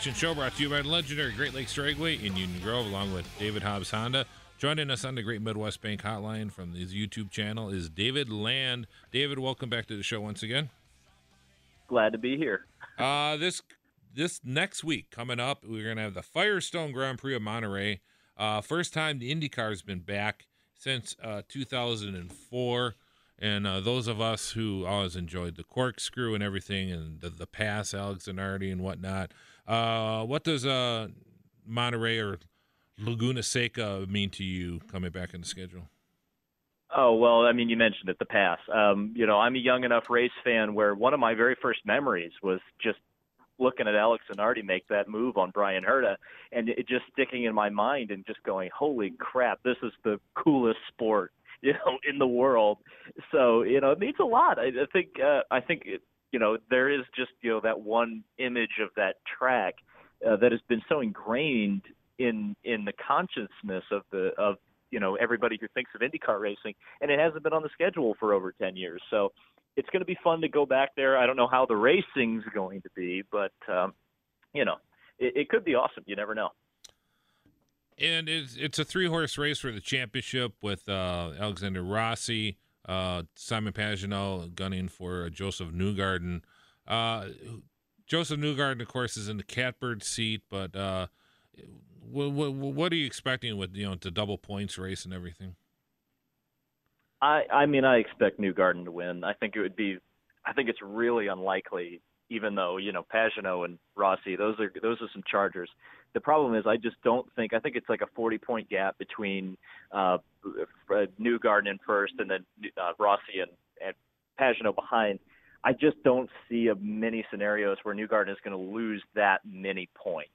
Inspection Show brought to you by the legendary Great Lakes Dragaway in Union Grove, along with David Hobbs Honda. Joining us on the Great Midwest Bank Hotline from his YouTube channel is David Land. David, welcome back to the show once again. Glad to be here. uh, this this next week coming up, we're gonna have the Firestone Grand Prix of Monterey. Uh, first time the IndyCar's been back since uh, 2004. And uh, those of us who always enjoyed the corkscrew and everything, and the, the pass, Alex and Zanardi and whatnot, uh, what does uh, Monterey or Laguna Seca mean to you coming back in the schedule? Oh well, I mean, you mentioned it, the pass. Um, you know, I'm a young enough race fan where one of my very first memories was just looking at Alex Zanardi make that move on Bryan Herta, and it just sticking in my mind and just going, "Holy crap, this is the coolest sport." (laughs) You know, in the world, so you know it means a lot. I, I think uh, I think it, you know, there is just you know that one image of that track uh, that has been so ingrained in in the consciousness of the of you know everybody who thinks of IndyCar racing, and it hasn't been on the schedule for over ten years. So it's going to be fun to go back there. I don't know how the racing's going to be, but um, you know, it, it could be awesome. You never know. And it's it's a three horse race for the championship with uh, Alexander Rossi, uh, Simon Pagenaud gunning for Josef Newgarden. Uh, Josef Newgarden, of course, is in the catbird seat, but uh, what, what, what, are you expecting with you know the double points race and everything? I I mean I expect Newgarden to win. I think it would be. I think it's really unlikely, even though you know Pagenaud and Rossi, those are those are some Chargers the problem is I just don't think I think it's like a 40 point gap between uh, Newgarden in first and then uh, Rossi and and Pagenaud behind. I just don't see a many scenarios where Newgarden is going to lose that many points.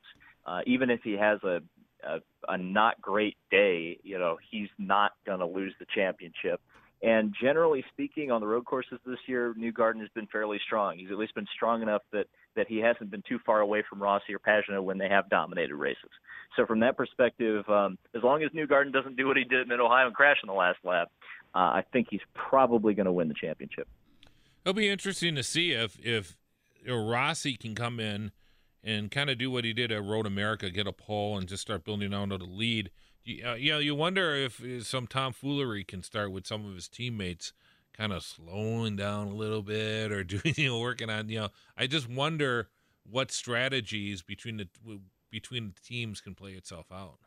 Uh, even if he has a, a a not great day, you know, he's not going to lose the championship. And generally speaking, on the road courses this year, Newgarden has been fairly strong. He's at least been strong enough that that he hasn't been too far away from Rossi or Pagenaud when they have dominated races. So from that perspective, um, as long as Newgarden doesn't do what he did in Ohio and crash in the last lap, uh, I think he's probably going to win the championship. It'll be interesting to see if if Rossi can come in and kind of do what he did at Road America, get a pole and just start building out the lead you, uh, you know, you wonder if some tomfoolery can start with some of his teammates kind of slowing down a little bit or (laughs) doing, you know, working on, you know, I just wonder what strategies between the between the teams can play itself out.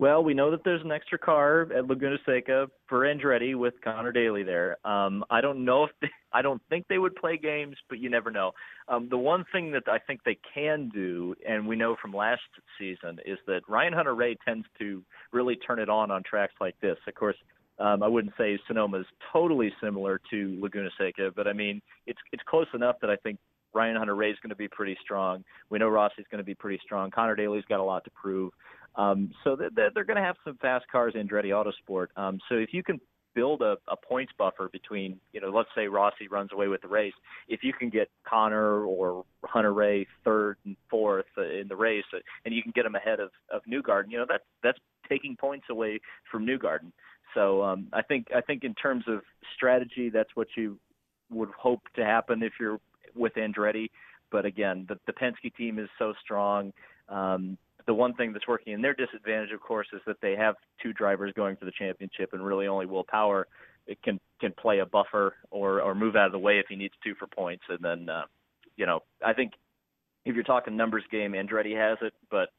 Well, we know that there's an extra car at Laguna Seca for Andretti with Conor Daly there. Um, I don't know if they, (laughs) I don't think they would play games, but you never know. Um, the one thing that I think they can do, and we know from last season, is that Ryan Hunter-Reay tends to really turn it on on tracks like this. Of course, um, I wouldn't say Sonoma is totally similar to Laguna Seca, but I mean it's it's close enough that I think Ryan Hunter-Reay is going to be pretty strong. We know Rossi's going to be pretty strong. Conor Daly's got a lot to prove. Um, so they're, they're going to have some fast cars in Andretti Autosport. Um, so if you can build a, a points buffer between, you know, let's say Rossi runs away with the race, if you can get Conor or Hunter-Reay third and fourth in the race, uh, and you can get them ahead of of Newgarden, you know, that's that's taking points away from Newgarden. So um, I think I think in terms of strategy, that's what you would hope to happen if you're with Andretti. But again, the, the Penske team is so strong. Um, the one thing that's working in their disadvantage, of course, is that they have two drivers going for the championship, and really only Will Power can can play a buffer or or move out of the way if he needs to for points. And then, uh, you know, I think if you're talking numbers game, Andretti has it, but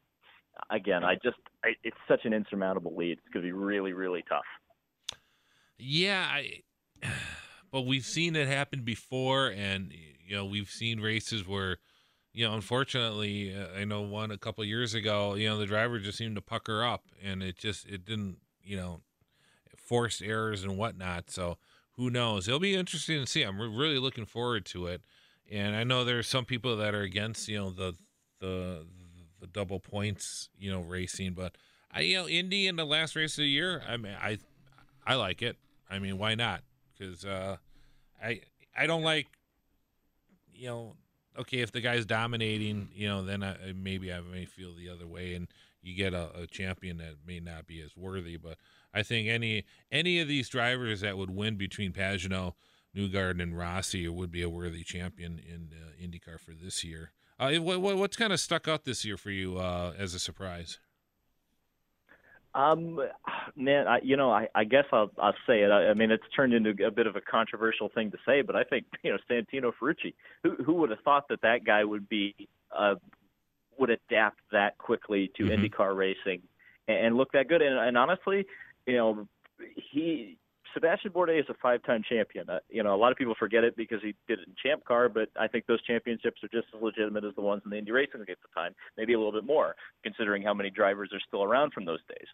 again, I just I, it's such an insurmountable lead. It's going to be really really tough. Yeah, I, (sighs) but we've seen it happen before, and you know we've seen races where you know, unfortunately, uh, I know one a couple years ago. You know, the driver just seemed to pucker up, and it just it didn't. You know, forced errors and whatnot. So who knows? It'll be interesting to see. I'm really looking forward to it. And I know there's some people that are against, you know, the the the double points, you know, racing, but I you know, Indy in the last race of the year, I mean, I I like it. I mean, why not? Cuz uh I I don't like you know, okay, if the guy's dominating, you know, then I, maybe I may feel the other way and you get a, a champion that may not be as worthy, but I think any any of these drivers that would win between Pagenaud, Newgarden, and Rossi would be a worthy champion in uh, IndyCar for this year. Uh, what, what, what's kind of stuck out this year for you uh, as a surprise? Um, man, I, you know, I, I guess I'll, I'll say it. I, I mean, it's turned into a bit of a controversial thing to say, but I think (laughs) you know Santino Ferrucci. Who who would have thought that that guy would be uh, would adapt that quickly to mm-hmm. IndyCar racing and, and look that good? And, and honestly, you know, he Sebastian Bourdais is a five-time champion. Uh, you know, a lot of people forget it because he did it in Champ Car, but I think those championships are just as legitimate as the ones in the Indy Racing at the time, maybe a little bit more, considering how many drivers are still around from those days.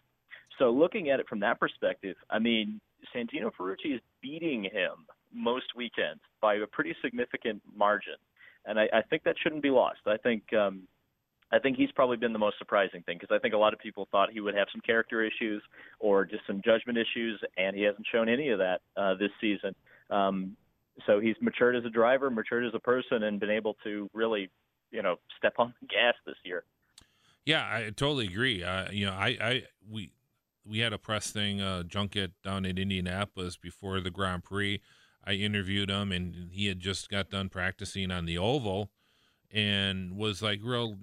So looking at it from that perspective, I mean, Santino Ferrucci is beating him most weekends by a pretty significant margin, and I, I think that shouldn't be lost. I think um, I think he's probably been the most surprising thing because I think a lot of people thought he would have some character issues or just some judgment issues, and he hasn't shown any of that uh, this season. Um, so he's matured as a driver, matured as a person, and been able to really, you know, step on the gas this year. Yeah, I totally agree. Uh, you know, I, I we we had a press thing uh, junket down in Indianapolis before the Grand Prix. I interviewed him, and he had just got done practicing on the oval, and was like real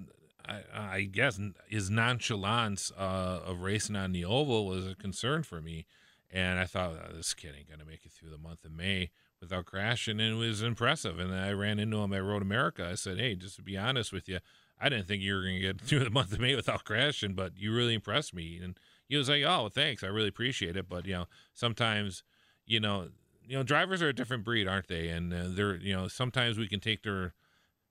I, guess his nonchalance uh, of racing on the oval was a concern for me, and I thought oh, this kid ain't gonna make it through the month of May without crashing, and it was impressive. And I ran into him at Road America. I said, "Hey, just to be honest with you, I didn't think you were gonna get (laughs) through the month of May without crashing, but you really impressed me." And he was like, "Oh, thanks, I really appreciate it." But you know, sometimes, you know, you know, drivers are a different breed, aren't they? And uh, they're, you know, sometimes we can take their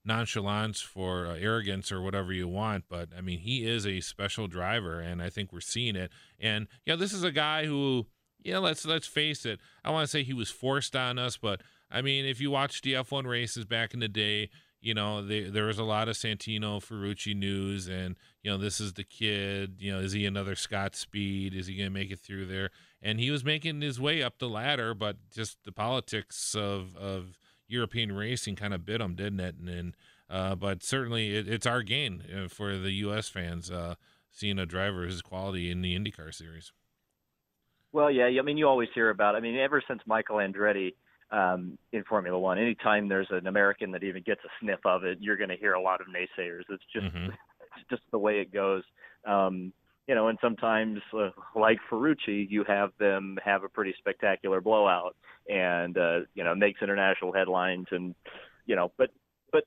nonchalance for uh, arrogance or whatever you want but i mean he is a special driver and i think we're seeing it. And yeah this is a guy who yeah let's let's face it i want to say he was forced on us but i mean if you watch the f1 races back in the day you know they, there was a lot of santino ferrucci news and you know this is the kid you know is he another scott speed? Is he going to make it through there? And he was making his way up the ladder but just the politics of of European racing kind of bit them, didn't it? And, and uh, but certainly it, it's our gain uh, for the U.S. fans uh, seeing a driver his quality in the IndyCar series. Well, yeah, I mean, you always hear about. I mean, ever since Michael Andretti um, in Formula One, anytime there's an American that even gets a sniff of it, you're going to hear a lot of naysayers. It's just mm-hmm. (laughs) it's just the way it goes. Um, you know, and sometimes, uh, like Ferrucci, you have them have a pretty spectacular blowout, and uh, you know makes international headlines, and you know, but but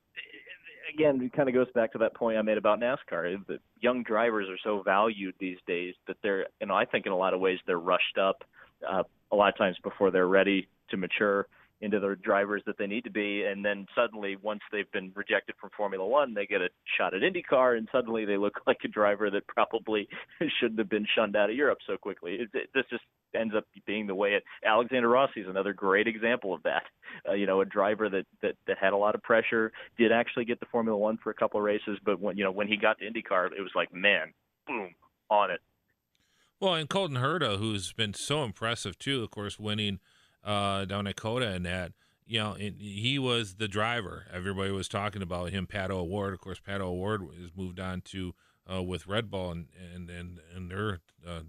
again, it kind of goes back to that point I made about NASCAR. The young drivers are so valued these days that they're, you know, I think in a lot of ways they're rushed up uh, a lot of times before they're ready to mature into the drivers that they need to be, and then suddenly, once they've been rejected from Formula One, they get a shot at IndyCar, and suddenly they look (laughs) like a driver that probably (laughs) shouldn't have been shunned out of Europe so quickly. It, it, this just ends up being the way it. Alexander Rossi is another great example of that. Uh, you know, a driver that, that that had a lot of pressure, did actually get to Formula One for a couple of races, but when you know when he got to IndyCar, it was like, man, boom, on it. Well, and Colton Herta, who's been so impressive too, of course, winning uh, down at COTA and that. You know, he was the driver. Everybody was talking about him. Pato O'Ward. of course, Pato O'Ward has moved on to uh, with Red Bull and and and, and their uh,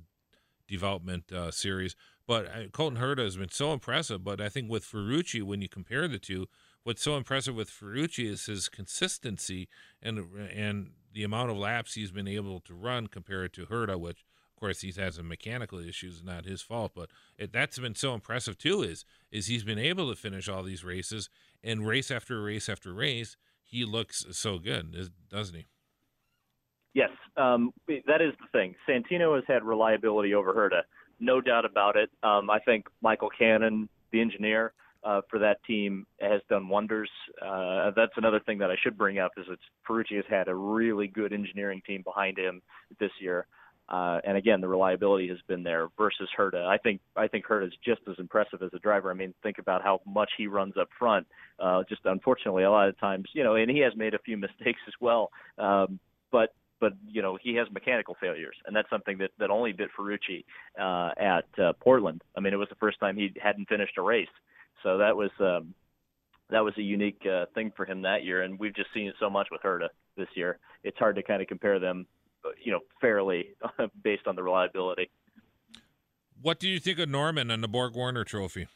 development uh, series. But uh, Colton Herta has been so impressive. But I think with Ferrucci, when you compare the two, what's so impressive with Ferrucci is his consistency and and the amount of laps he's been able to run compared to Herta, which course, he's had some mechanical issues, not his fault, but it, that's been so impressive too. Is is he's been able to finish all these races and race after race after race, he looks so good, doesn't he? Yes, um, that is the thing. Santino has had reliability over Herta, no doubt about it. Um, I think Michael Cannon, the engineer uh, for that team, has done wonders. Uh, that's another thing that I should bring up is that Ferrucci has had a really good engineering team behind him this year. Uh, and again, the reliability has been there versus Herta. I think I think Herta is just as impressive as a driver. I mean, think about how much he runs up front. Uh, just unfortunately, a lot of times, you know, and he has made a few (laughs) mistakes as well. Um, but but you know he has mechanical failures, and that's something that that only bit Ferrucci uh, at uh, Portland. I mean, it was the first time he hadn't finished a race, so that was um, that was a unique uh, thing for him that year, and we've just seen it so much with Herta this year. It's hard to kind of compare them, you know, fairly (laughs) based on the reliability. What do you think of Norman and the Borg Warner Trophy?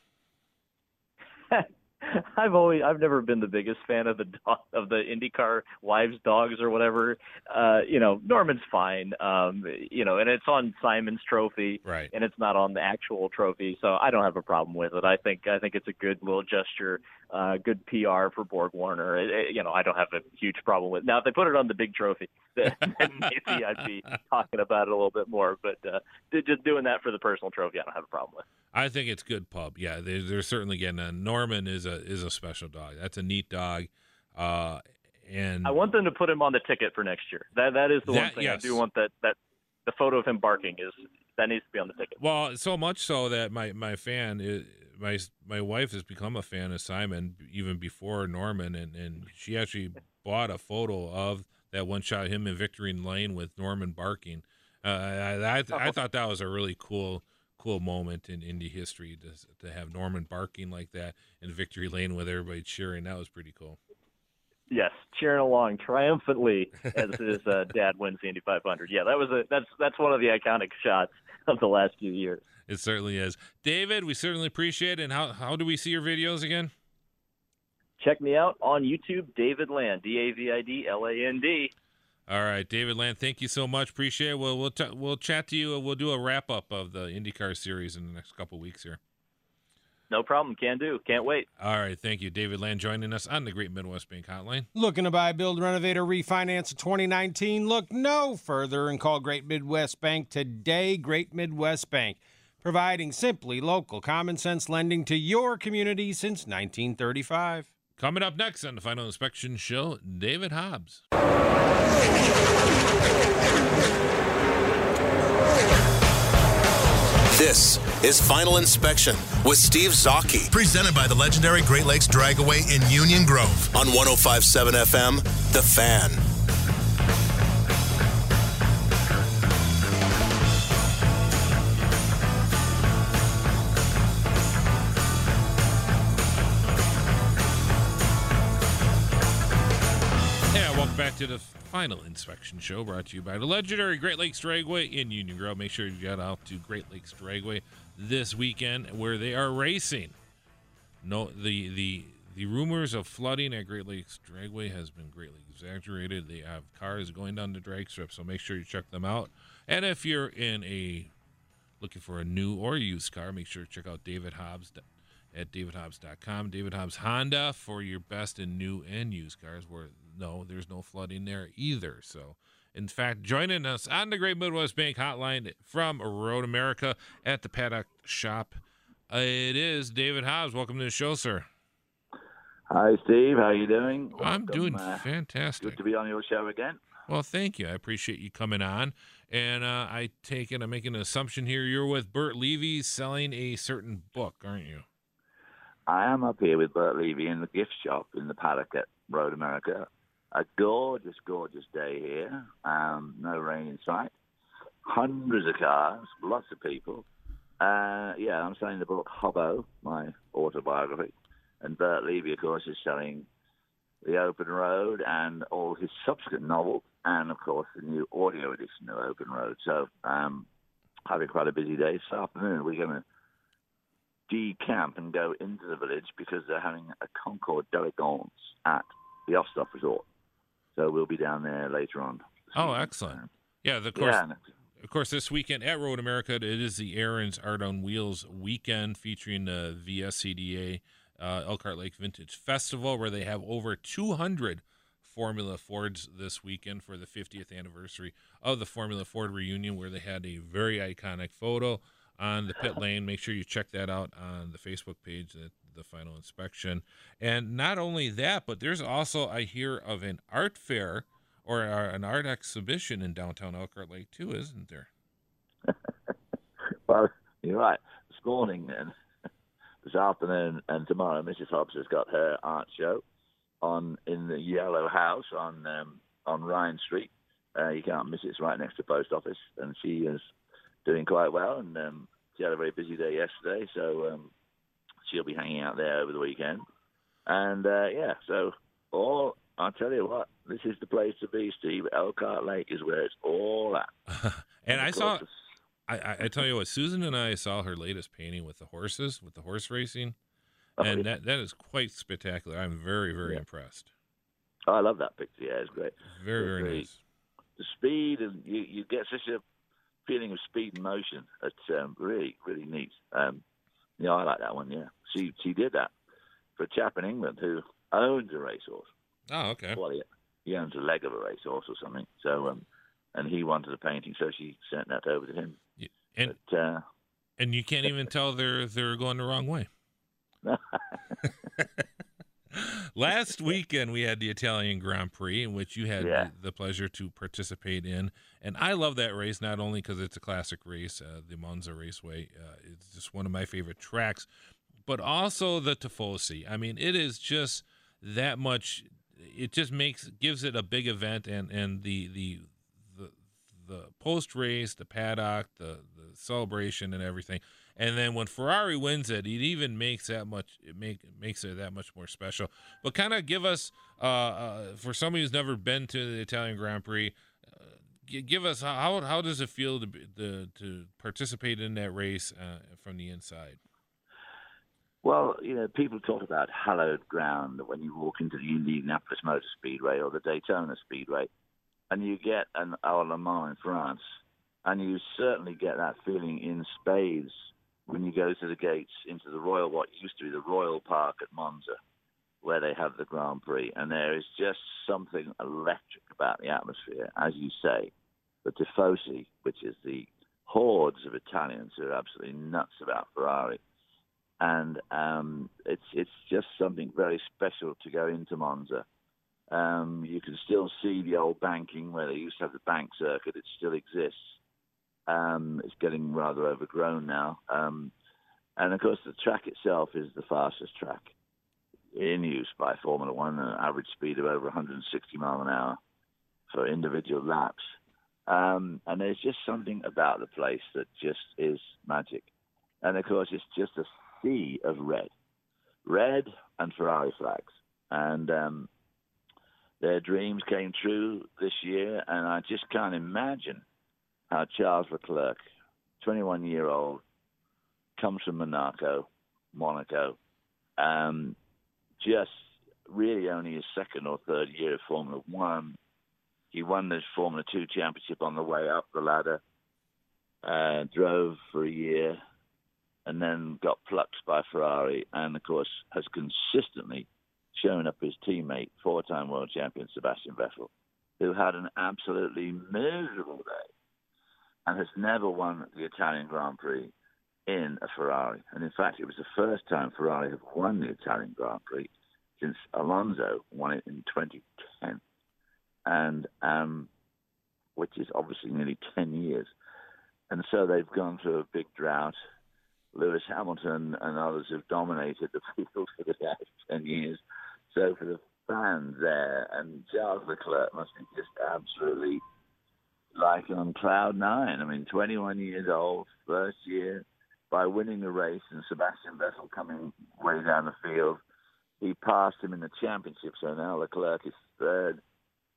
(laughs) (laughs) I've always I've never been the biggest fan of the dog, of the IndyCar wives dogs or whatever. Uh, you know, Norman's fine. Um, you know, and it's on Simon's trophy, right? And it's not on the actual trophy, so I don't have a problem with it. I think I think it's a good little gesture uh, good PR for Borg Warner. It, it, you know, I don't have a huge problem with. It. Now, if they put it on the big trophy, (laughs) then, maybe I'd be (laughs) talking about it a little bit more. But uh, just doing that for the personal trophy, I don't have a problem with. I think it's good pub. Yeah, they're, they're certainly getting a Norman is a is a special dog. That's a neat dog. Uh, and I want them to put him on the ticket for next year. That that is the that, one thing yes. I do want that that the photo of him barking is that needs to be on the ticket. Well, so much so that my my fan is my my wife has become a fan of Simon even before Norman, and and she actually bought a photo of that one shot him in Victory Lane with Norman barking. Uh, I I, I thought that was a really cool cool moment in Indy history to to have Norman barking like that in Victory Lane with everybody cheering. That was pretty cool. Yes, cheering along triumphantly as his uh, dad wins the Indy 500. Yeah, that was a that's that's one of the iconic shots of the last few years. It certainly is. David, we certainly appreciate it. And how, how do we see your videos again? Check me out on YouTube, David Land, D A V I D L A N D. All right, David Land, thank you so much. Appreciate it. We'll we'll, t- we'll chat to you. We'll do a wrap up of the IndyCar series in the next couple weeks here. No problem. Can do. Can't wait. All right. Thank you, David Land, joining us on the Great Midwest Bank Hotline. Looking to buy, build, renovate, or refinance a 2019? Look no further and call Great Midwest Bank today. Great Midwest Bank, providing simply local, common sense lending to your community since 1935. Coming up next on the Final Inspection Show, David Hobbs. This is Final Inspection with Steve Zocchi. Presented by the legendary Great Lakes Dragaway in Union Grove on 1057 FM, The Fan. To the final inspection show brought to you by the legendary Great Lakes Dragaway in Union Grove. Make sure you get out to Great Lakes Dragaway this weekend where they are racing. No, the the the rumors of flooding at Great Lakes Dragaway has been greatly exaggerated. They have cars going down the drag strip, so make sure you check them out. And if you're in a looking for a new or used car, make sure to check out David Hobbs at davidhobbs.com. David Hobbs Honda for your best in new and used cars. Where no, there's no flooding there either. So, in fact, joining us on the Great Midwest Bank Hotline from Road America at the Paddock Shop, it is David Hobbs. Welcome to the show, sir. Hi, Steve. How you doing? I'm doing uh, fantastic. Good to be on your show again. Well, thank you. I appreciate you coming on. And uh, I take it, I'm making an assumption here. You're with Burt Levy selling a certain book, aren't you? I am up here with Burt Levy in the gift shop in the paddock at Road America. A gorgeous, gorgeous day here. Um, no rain in sight. Hundreds of cars, lots of people. Uh, yeah, I'm selling the book Hobbo, my autobiography. And Burt Levy, of course, is selling The Open Road and all his subsequent novels, and, of course, the new audio edition of Open Road. So, um, having quite a busy day this afternoon. We're going to decamp and go into the village because they're having a Concours d'Elegance at the Osthoff Resort. So we'll be down there later on. Oh, excellent. Yeah, the, of course, Yeah, of course, this weekend at Road America, it is the Aaron's Art on Wheels weekend featuring the VSCDA uh, Elkhart Lake Vintage Festival, where they have over 200 Formula Fords this weekend for the 50th anniversary of the Formula Ford reunion, where they had a very iconic photo on the pit lane. Make sure you check that out on the Facebook page at the final inspection. And not only that, but there's also, I hear of an art fair or an art exhibition in downtown Elkhart Lake, too, isn't there? (laughs) well, you're right. This morning and (laughs) this afternoon and tomorrow, Mrs. Hobbs has got her art show on in the Yellow House on um, on Rhine Street. Uh, you can't miss it. It's right next to the post office, and she is doing quite well. And um, she had a very busy day yesterday, so um, she'll be hanging out there over the weekend. And uh, yeah, so all I'll tell you what, this is the place to be, Steve. Elkhart Lake is where it's all at. (laughs) and I saw, I, I, tell you what, Susan and I saw her latest painting with the horses, with the horse racing, Oh, and yeah. that that is quite spectacular. I'm very very Yeah. impressed. Oh, I love that picture. Yeah, it's great. Very very Very- nice. The speed and you, you get such a feeling of speed and motion. It's um, really really neat. Um, yeah, I like that one. Yeah, she she did that for a chap in England who owns a racehorse. Oh, okay. Well, he, he owns a leg of a racehorse or something. So um, and he wanted a painting, so she sent that over to him. And But uh, and you can't even tell they're they're going the wrong way. (laughs) Last (laughs) weekend we had the Italian Grand Prix, in which you had Yeah. the, the pleasure to participate in, and I love that race not only because it's a classic race, uh, the Monza Raceway. Uh, it's just one of my favorite tracks, but also the Tifosi. I mean, it is just that much. It just makes gives it a big event, and and the the the the post race, the paddock, the the celebration, and everything. And then when Ferrari wins it, it even makes that much it make makes it that much more special. But kind of give us uh, uh, for somebody who's never been to the Italian Grand Prix, uh, give us how how does it feel to to participate in that race uh, from the inside? Well, you know, people talk about hallowed ground when you walk into the Indianapolis Motor Speedway or the Daytona Speedway, and you get an Isle Le Mans in France, and you certainly get that feeling in spades when you go to the gates into the Royal, what used to be the Royal Park at Monza, where they have the Grand Prix, and there is just something electric about the atmosphere, as you say. The Tifosi, which is the hordes of Italians who are absolutely nuts about Ferrari and um, it's it's just something very special to go into Monza. Um, you can still see the old banking where they used to have the bank circuit. It still exists. Um, it's getting rather overgrown now, um, and of course the track itself is the fastest track in use by Formula One, an average speed of over 160 mile an hour for individual laps. Um, and there's just something about the place that just is magic. And of course, it's just a sea of red, red and Ferrari flags. And um, their dreams came true this year, and I just can't imagine how Charles Leclerc, 21 year old, comes from Monaco, Monaco, um, just really only his second or third year of Formula One. He won the Formula Two championship on the way up the ladder, uh, drove for a year, and then got plucked by Ferrari, and of course has consistently shown up his teammate, four-time world champion Sebastian Vettel, who had an absolutely miserable day and has never won the Italian Grand Prix in a Ferrari. And in fact, it was the first time Ferrari have won the Italian Grand Prix since Alonso won it in 2010, and um, which is obviously nearly 10 years. And so they've gone through a big drought. Lewis Hamilton and others have dominated the (laughs) field for the last 10 years. So for the fans there, and Charles Leclerc must be just absolutely like on cloud nine. I mean, 21 years old, first year, by winning the race, and Sebastian Vettel coming way down the field. He passed him in the championship, so now Leclerc is third.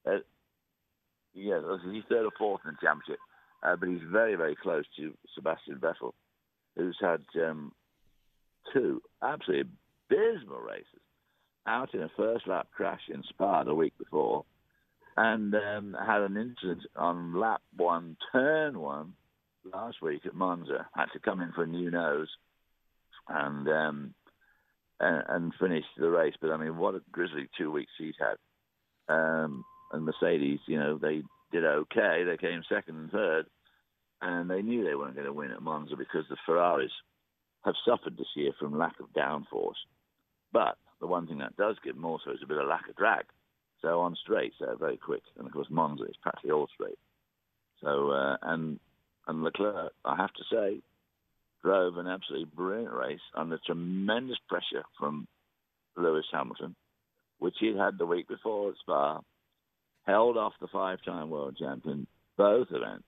Uh, yeah, he's third or fourth in the championship, uh, but he's very, very close to Sebastian Vettel, who's had um, two absolutely abysmal races. Out in a first lap crash in Spa the week before, and um, had an incident on lap one, turn one, last week at Monza. Had to come in for a new nose, and um, and, and finish the race. But I mean, what a grisly two weeks he's had. Um, and Mercedes, you know, they did okay. They came second and third, and they knew they weren't going to win at Monza because the Ferraris have suffered this year from lack of downforce. But the one thing that does give them also is a bit of lack of drag. So on straights, they're very quick. And of course, Monza is practically all straight. So, uh, and and Leclerc, I have to say, drove an absolutely brilliant race under tremendous pressure from Lewis Hamilton, which he'd had the week before at Spa, held off the five-time world champion both events.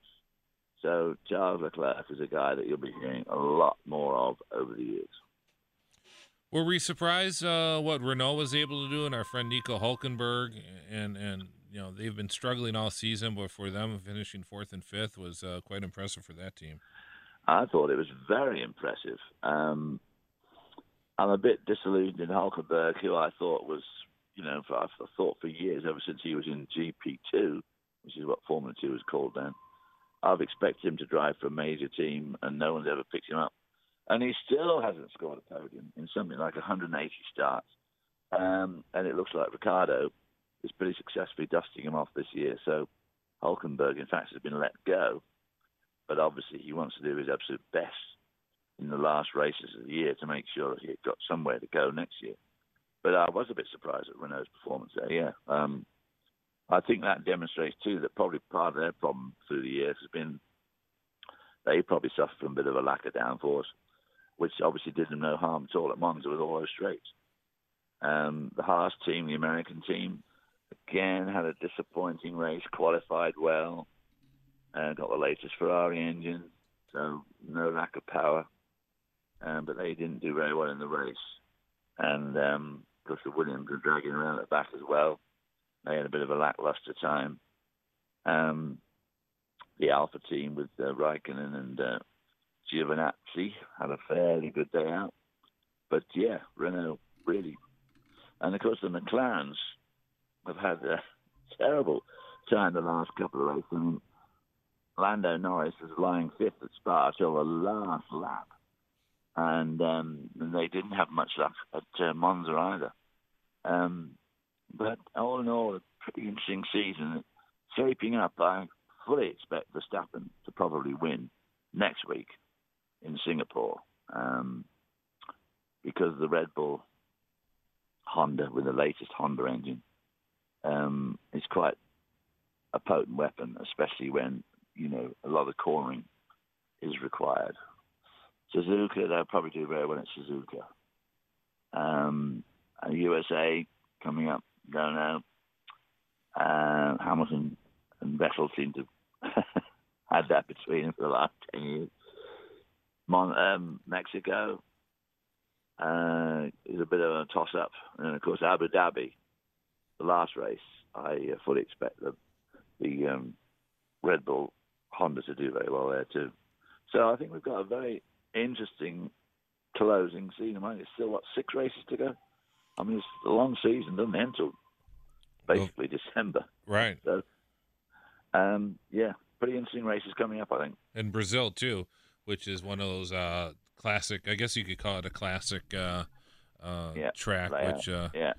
So Charles Leclerc is a guy that you'll be hearing a lot more of over the years. Were we surprised uh, what Renault was able to do, and our friend Nico Hulkenberg, and and you know they've been struggling all season, but for them finishing fourth and fifth was uh, quite impressive for that team. I thought it was very impressive. Um, I'm a bit disillusioned in Hulkenberg, who I thought was, you know, for, I thought for years, ever since he was in GP2, which is what Formula 2 was called then, I've expected him to drive for a major team, and no one's ever picked him up. And he still hasn't scored a podium in something like 180 starts. Um, and it looks like Ricciardo is pretty successfully dusting him off this year. So Hulkenberg, in fact, has been let go. But obviously, he wants to do his absolute best in the last races of the year to make sure that he got somewhere to go next year. But I was a bit surprised at Renault's performance there. Yeah, um, I think that demonstrates too that probably part of their problem through the years has been they probably suffered from a bit of a lack of downforce, which obviously did them no harm at all at Monza with all those straights. Um, the Haas team, the American team, again had a disappointing race, qualified well, and got the latest Ferrari engine, so no lack of power. Um, but they didn't do very well in the race. And um, of course, the Williams were dragging around at the back as well. They had a bit of a lackluster time. Um, the Alfa team with uh, Raikkonen and uh, Giovinazzi had a fairly good day out. But yeah, Renault really. And of course, the McLarens have had a (laughs) terrible time the last couple of races. Lando Norris was lying fifth at Spa till the last lap and um, they didn't have much luck at uh, Monza either. Um, but all in all, a pretty interesting season. Shaping up, I fully expect Verstappen to probably win next week in Singapore um, because the Red Bull Honda with the latest Honda engine um, is quite a potent weapon, especially when you know a lot of cornering is required. Suzuka, they'll probably do very well at Suzuka. Um, USA coming up, don't know. Uh, Hamilton and Vettel seem to (laughs) had that between them for the last 10 years. Mon- um, Mexico uh, is a bit of a toss up. And of course, Abu Dhabi, the last race, I uh, fully expect the, the um, Red Bull Honda to do very well there too. So I think we've got a very interesting closing season. I mean, it's still what six races to go. I mean, it's a long season, doesn't end until basically well, December. Right. So, um, yeah, pretty interesting races coming up, I think. And Brazil too, which is one of those uh, classic. I guess you could call it a classic uh, uh, yeah, track. layout. Which uh, yeah,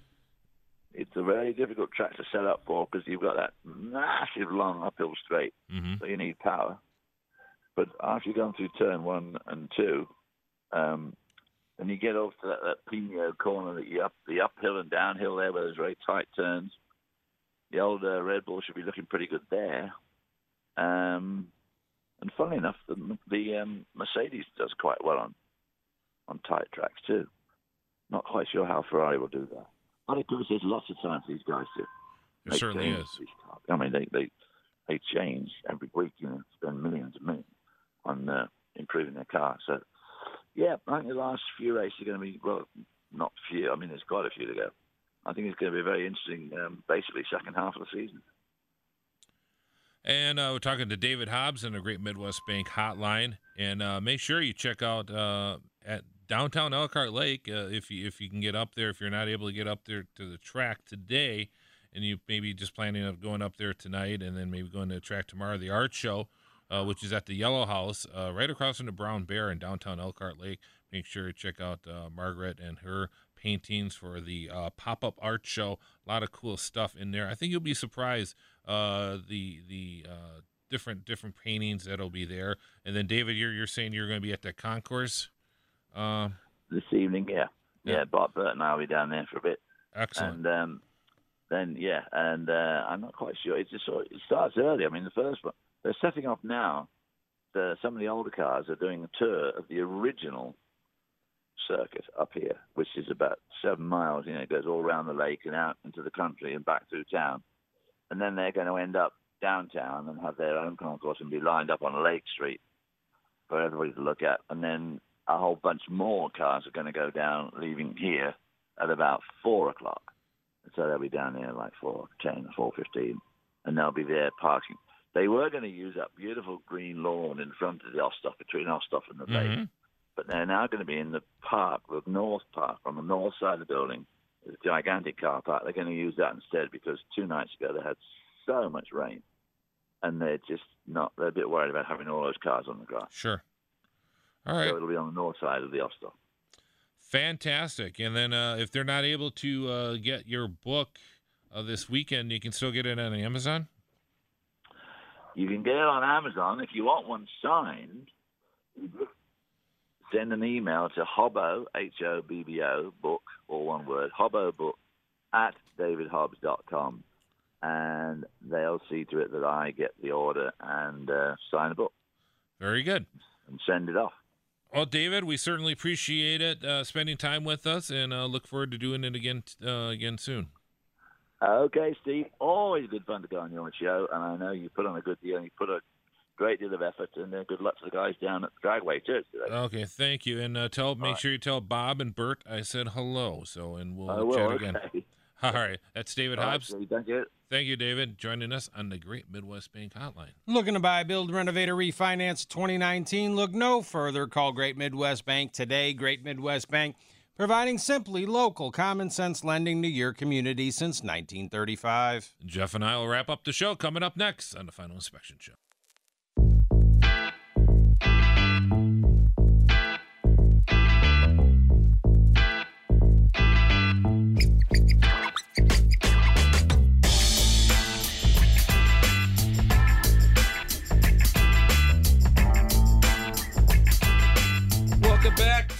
it's a very difficult track to set up for because you've got that massive long uphill straight, mm-hmm. so you need power. But after you've gone through turn one and two, um, and you get off to that, that Pino corner that you up the uphill and downhill there where there's very tight turns. The old uh, Red Bull should be looking pretty good there. Um, and funnily enough, the, the um, Mercedes does quite well on on tight tracks too. Not quite sure how Ferrari will do that. But of course, there's lots of time for these guys to. There certainly is. I mean, they they they change every week. You know, spend millions and millions on uh, improving their car. So, yeah, I think the last few races are going to be, well, not few, I mean, there's quite a few to go. I think it's going to be a very interesting, um, basically, second half of the season. And uh, we're talking to David Hobbs in the Great Midwest Bank Hotline. And uh, make sure you check out uh, at downtown Elkhart Lake uh, if you if you can get up there. If you're not able to get up there to the track today, and you maybe just planning on going up there tonight, and then maybe going to the track tomorrow, the art show uh, which is at the Yellow House, uh, right across from the Brown Bear in downtown Elkhart Lake. Make sure to check out Margaret and her paintings for the pop up art show. A lot of cool stuff in there. I think you'll be surprised uh, the the uh, different different paintings that'll be there. And then David, you're you're saying you're going to be at the concourse um, this evening. Yeah. yeah, yeah. Bob Burt and I'll be down there for a bit. Excellent. And um, then yeah, and uh, I'm not quite sure. It just it starts early. I mean, the first one they're setting off now uh, some of the older cars are doing a tour of the original circuit up here, which is about seven miles. You know, it goes all around the lake and out into the country and back through town. And then they're going to end up downtown and have their own concourse and be lined up on Lake Street for everybody to look at. And then a whole bunch more cars are going to go down, leaving here at about four o'clock. So they'll be down there like four ten, four fifteen, and they'll be there parking. They were going to use that beautiful green lawn in front of the Osthoff, between Osthoff and the lake, Mhm. but they're now going to be in the park, the north park, on the north side of the building. Gigantic car park. They're going to use that instead because two nights ago they had so much rain, and they're just not. They're a bit worried about having all those cars on the grass. Sure. All right. So it'll be on the north side of the Osthoff. Fantastic. And then uh, if they're not able to uh, get your book uh, this weekend, you can still get it on Amazon. You can get it on Amazon. If you want one signed, send an email to Hobbo, H O B B O, book, all one word, Hobbo book at davidhobbs.com. And they'll see to it that I get the order and uh, sign the book Very good. and send it off. Well, David, we certainly appreciate it uh, spending time with us, and uh, look forward to doing it again uh, again soon. Okay, Steve. Always good fun to go on your show, and I know you put on a good deal. and You put a great deal of effort, and uh, good luck to the guys down at the Dragway too. today. Okay, thank you, and uh, tell make right. sure you tell Bob and Burt I said hello. So, and we'll I will. chat Okay. again. (laughs) All right, that's David All right, Hobbs. Steve, Thank you. Thank you, David, joining us on the Great Midwest Bank Hotline. Looking to buy, build, renovate, or refinance 2019? Look no further. Call Great Midwest Bank today. Great Midwest Bank, providing simply local, common sense lending to your community since 1935. Jeff and I will wrap up the show coming up next on the Final Inspection Show.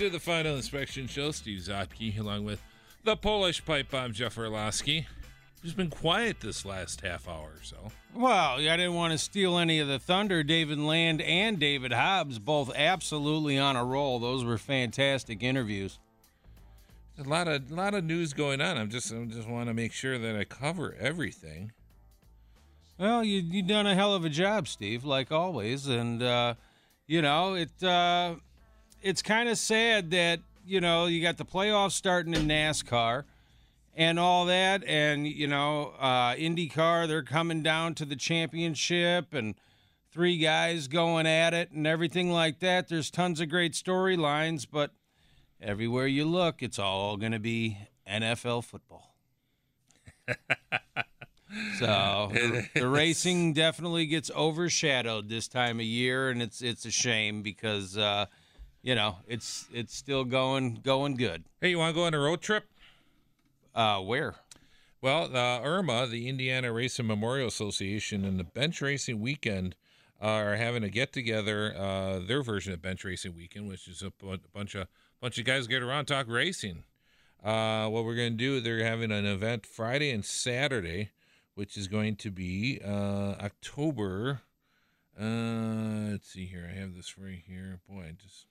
To the Final Inspection Show. Steve Zocchi along with the Polish pipe bomb Jeff Orlowski, who's been quiet this last half hour or so. Well, I didn't want to steal any of the thunder. David Land and David Hobbs both absolutely on a roll. Those were fantastic interviews. There's a lot of lot of news going on. I'm just I just want to make sure that I cover everything. Well, you you done a hell of a job, Steve, like always, and uh, you know it. Uh, it's kind of sad that you know you got the playoffs starting in NASCAR and all that, and you know uh, IndyCar they're coming down to the championship and three guys going at it and everything like that. There's tons of great storylines, but everywhere you look, it's all going to be NFL football. (laughs) So the, the racing definitely gets overshadowed this time of year, and it's it's a shame because uh, you know it's it's still going going good. Hey, you want to go on a road trip? Uh, where? Well, the IRMA, the Indiana Racing Memorial Association, and the Bench Racing Weekend are having a get together. Uh, their version of Bench Racing Weekend, which is a bunch of bunch of guys get around talk racing. Uh, what we're going to do, they're having an event Friday and Saturday, which is going to be uh, October. Uh, let's see here. I have this right here. Boy, I just.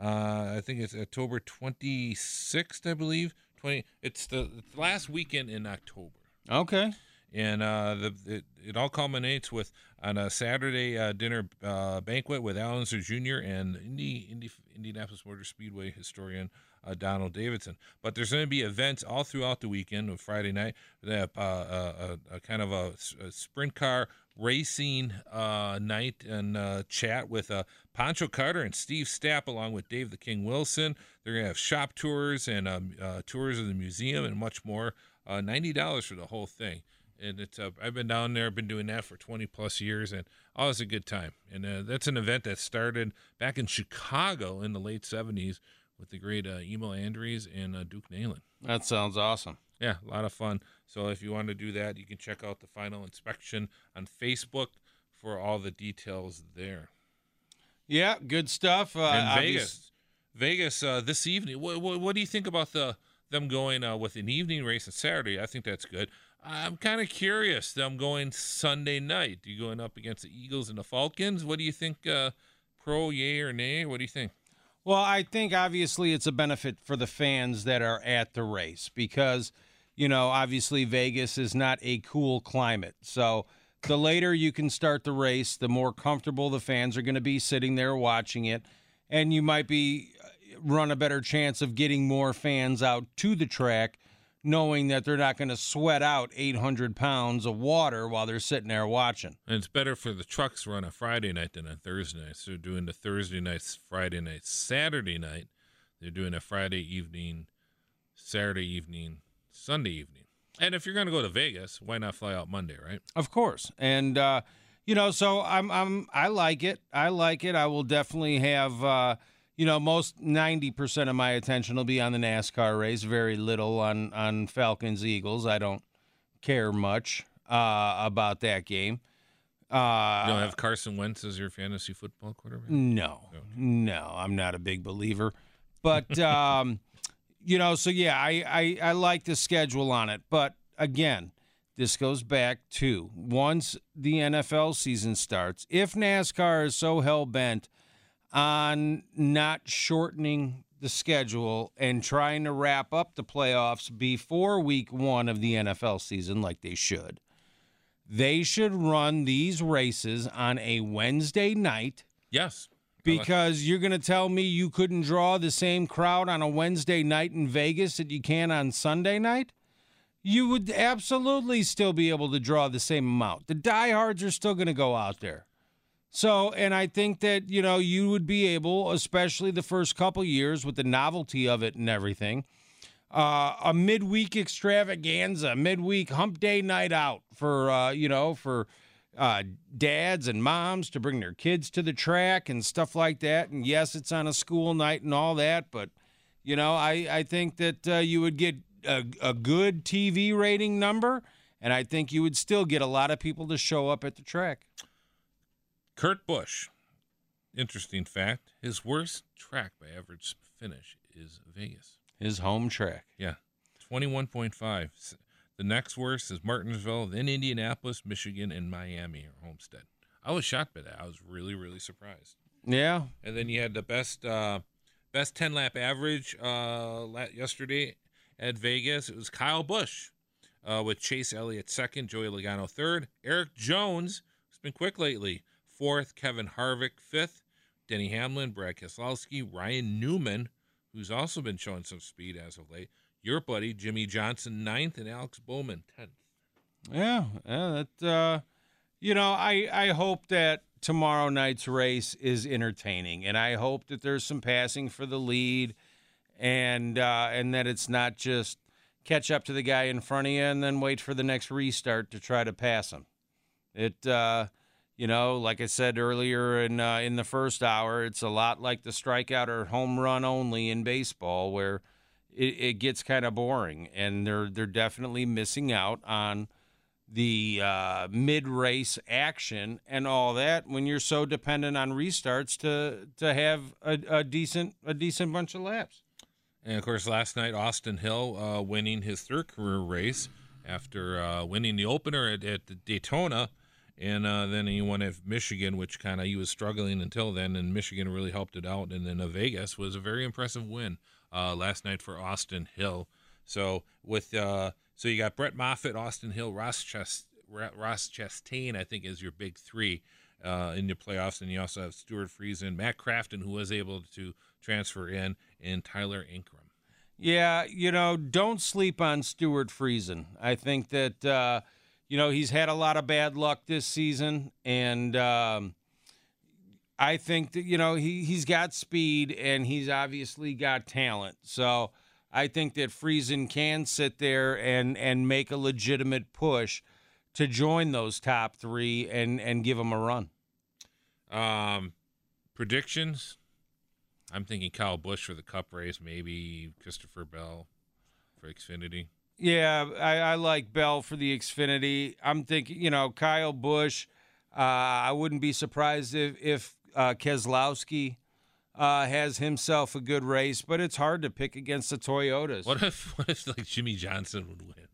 Uh, I think it's October 26th, I believe. 20. It's the, it's the last weekend in October Okay. and uh, the it, it all culminates with on a Saturday uh, dinner uh, banquet with Al Unser Jr. and Indy, Indy Indianapolis Motor Speedway historian uh, Donald Davidson. But there's going to be events all throughout the weekend. On Friday night, they have uh, a, a, a kind of a sprint car racing uh, night and uh, chat with uh, Pancho Carter and Steve Stapp, along with Dave the King Wilson. They're going to have shop tours and um, uh, tours of the museum and much more. Uh, Ninety dollars for the whole thing, and it's uh, I've been down there, been doing that for twenty plus years, and always a good time. And uh, that's an event that started back in Chicago in the late seventies with the great uh, Emil Andres and uh, Duke Nalon. That sounds awesome. Yeah, a lot of fun. So if you want to do that, you can check out the final inspection on Facebook for all the details there. Yeah, good stuff. Uh, and Vegas, Vegas uh, this evening. What, what, what do you think about the them going uh, with an evening race on Saturday? I think that's good. I'm kind of curious. I'm going Sunday night. You going up against the Eagles and the Falcons? What do you think? Uh, pro, yay or nay? What do you think? Well, I think obviously it's a benefit for the fans that are at the race because, you know, obviously Vegas is not a cool climate. So the later you can start the race, the more comfortable the fans are going to be sitting there watching it. And you might be uh, run a better chance of getting more fans out to the track knowing that they're not going to sweat out 800 pounds of water while they're sitting there watching. And it's better for the trucks to run a Friday night than a Thursday night. So they're doing the Thursday night, Friday night, Saturday night. They're doing a Friday evening, Saturday evening, Sunday evening. And if you're going to go to Vegas, why not fly out Monday, right? Of course. And uh, you know, so I'm I'm I like it. I like it. I will definitely have uh, you know, most 90% of my attention will be on the NASCAR race, very little on, on Falcons Eagles. I don't care much uh, about that game. Uh, you don't have Carson Wentz as your fantasy football quarterback? No, no, I'm not a big believer. But, (laughs) um, you know, so yeah, I, I, I like the schedule on it. But again, this goes back to once the NFL season starts, if NASCAR is so hell bent – on not shortening the schedule and trying to wrap up the playoffs before week one of the NFL season, like they should. They should run these races on a Wednesday night. Yes. Because you're going to tell me you couldn't draw the same crowd on a Wednesday night in Vegas that you can on Sunday night? You would absolutely still be able to draw the same amount. The diehards are still going to go out there. So, and I think that, you know, you would be able, especially the first couple years with the novelty of it and everything, uh, a midweek extravaganza, midweek hump day night out for, uh, you know, for uh, dads and moms to bring their kids to the track and stuff like that. And yes, it's on a school night and all that, but, you know, I, I think that uh, you would get a, a good TV rating number, and I think you would still get a lot of people to show up at the track. Kurt Busch, interesting fact, his worst track by average finish is Vegas. His home track. Yeah, 21.5. The next worst is Martinsville, then Indianapolis, Michigan, and Miami or Homestead. I was shocked by that. I was really, really surprised. Yeah. And then you had the best uh, best 10 lap average uh, yesterday at Vegas. It was Kyle Busch uh, with Chase Elliott second, Joey Logano third, Erik Jones, who's been quick lately, fourth, Kevin Harvick fifth, Denny Hamlin, Brad Keselowski, Ryan Newman, who's also been showing some speed as of late, your buddy Jimmie Johnson ninth, and Alex Bowman tenth. Yeah, yeah, that uh, you know, I I hope that tomorrow night's race is entertaining, and I hope that there's some passing for the lead, and uh, and that it's not just catch up to the guy in front of you and then wait for the next restart to try to pass him. It uh, you know, like I said earlier in uh, in the first hour, it's a lot like the strikeout or home run only in baseball, where it, it gets kind of boring, and they're they're definitely missing out on the uh, mid race action and all that when you're so dependent on restarts to to have a, a decent a decent bunch of laps. And of course, last night Austin Hill uh, winning his third career race after uh, winning the opener at, at Daytona and uh, then he won at Michigan, which kind of he was struggling until then, and Michigan really helped it out. And then uh, Vegas was a very impressive win uh, last night for Austin Hill. So with uh, so you got Brett Moffitt, Austin Hill, Ross Chast- Ross Chastain, I think is your big three uh, in the playoffs, and you also have Stewart Friesen, Matt Crafton, who was able to transfer in, and Tyler Ankrum. Yeah, you know, don't sleep on Stewart Friesen. I think that uh, you know, he's had a lot of bad luck this season, and um, I think that you know he he's got speed and he's obviously got talent. So I think that Friesen can sit there and and make a legitimate push to join those top three and and give them a run. Um, predictions. I'm thinking Kyle Busch for the Cup race, maybe Christopher Bell for Xfinity. Yeah, I, I, like Bell for the Xfinity. I'm thinking, you know, Kyle Busch. Uh, I wouldn't be surprised if if uh, Keselowski uh, has himself a good race, but it's hard to pick against the Toyotas. What if (laughs) what if like Jimmie Johnson would win?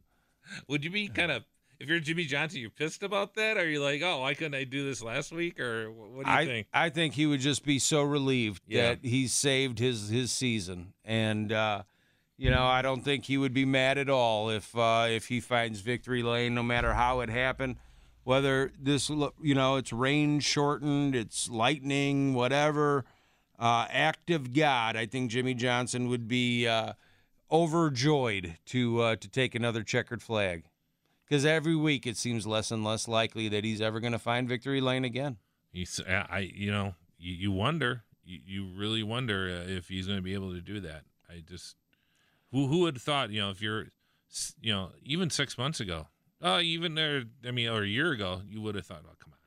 Would you be kind of if you're Jimmie Johnson, you're pissed about that? Are you like, oh, why couldn't I do this last week? Or what do you I, think? I think he would just be so relieved Yeah. that he saved his his season, and uh, you know I don't think he would be mad at all if uh, if he finds victory lane, no matter how it happened. Whether this, you know, it's rain shortened, it's lightning, whatever. Uh, act of God, I think Jimmie Johnson would be uh, overjoyed to uh, to take another checkered flag, because every week it seems less and less likely that he's ever going to find victory lane again. He's, I, you know, you, you wonder, you, you really wonder uh, if he's going to be able to do that. I just, who, who would have thought, you know, if you're, you know, even six months ago, uh, even there, I mean, or a year ago, you would have thought, oh, come on,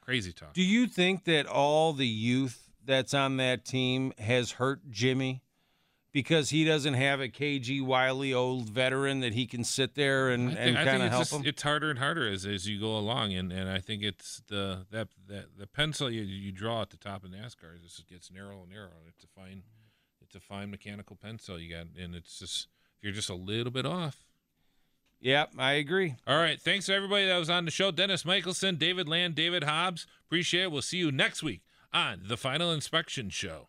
crazy talk. Do you think that all the youth that's on that team has hurt Jimmie because he doesn't have a KG Wiley old veteran that he can sit there and, and kind of help just, him? it's harder and harder as, as you go along, and, and I think it's the that, that the pencil you, you draw at the top of NASCAR just gets narrow and narrow. It's a fine, a fine mechanical pencil you got, and it's just if you're just a little bit off, Yep, I agree. All right. Thanks to everybody that was on the show. Dennis Michelson, David Land, David Hobbs. Appreciate it. We'll see you next week on the Final Inspection Show.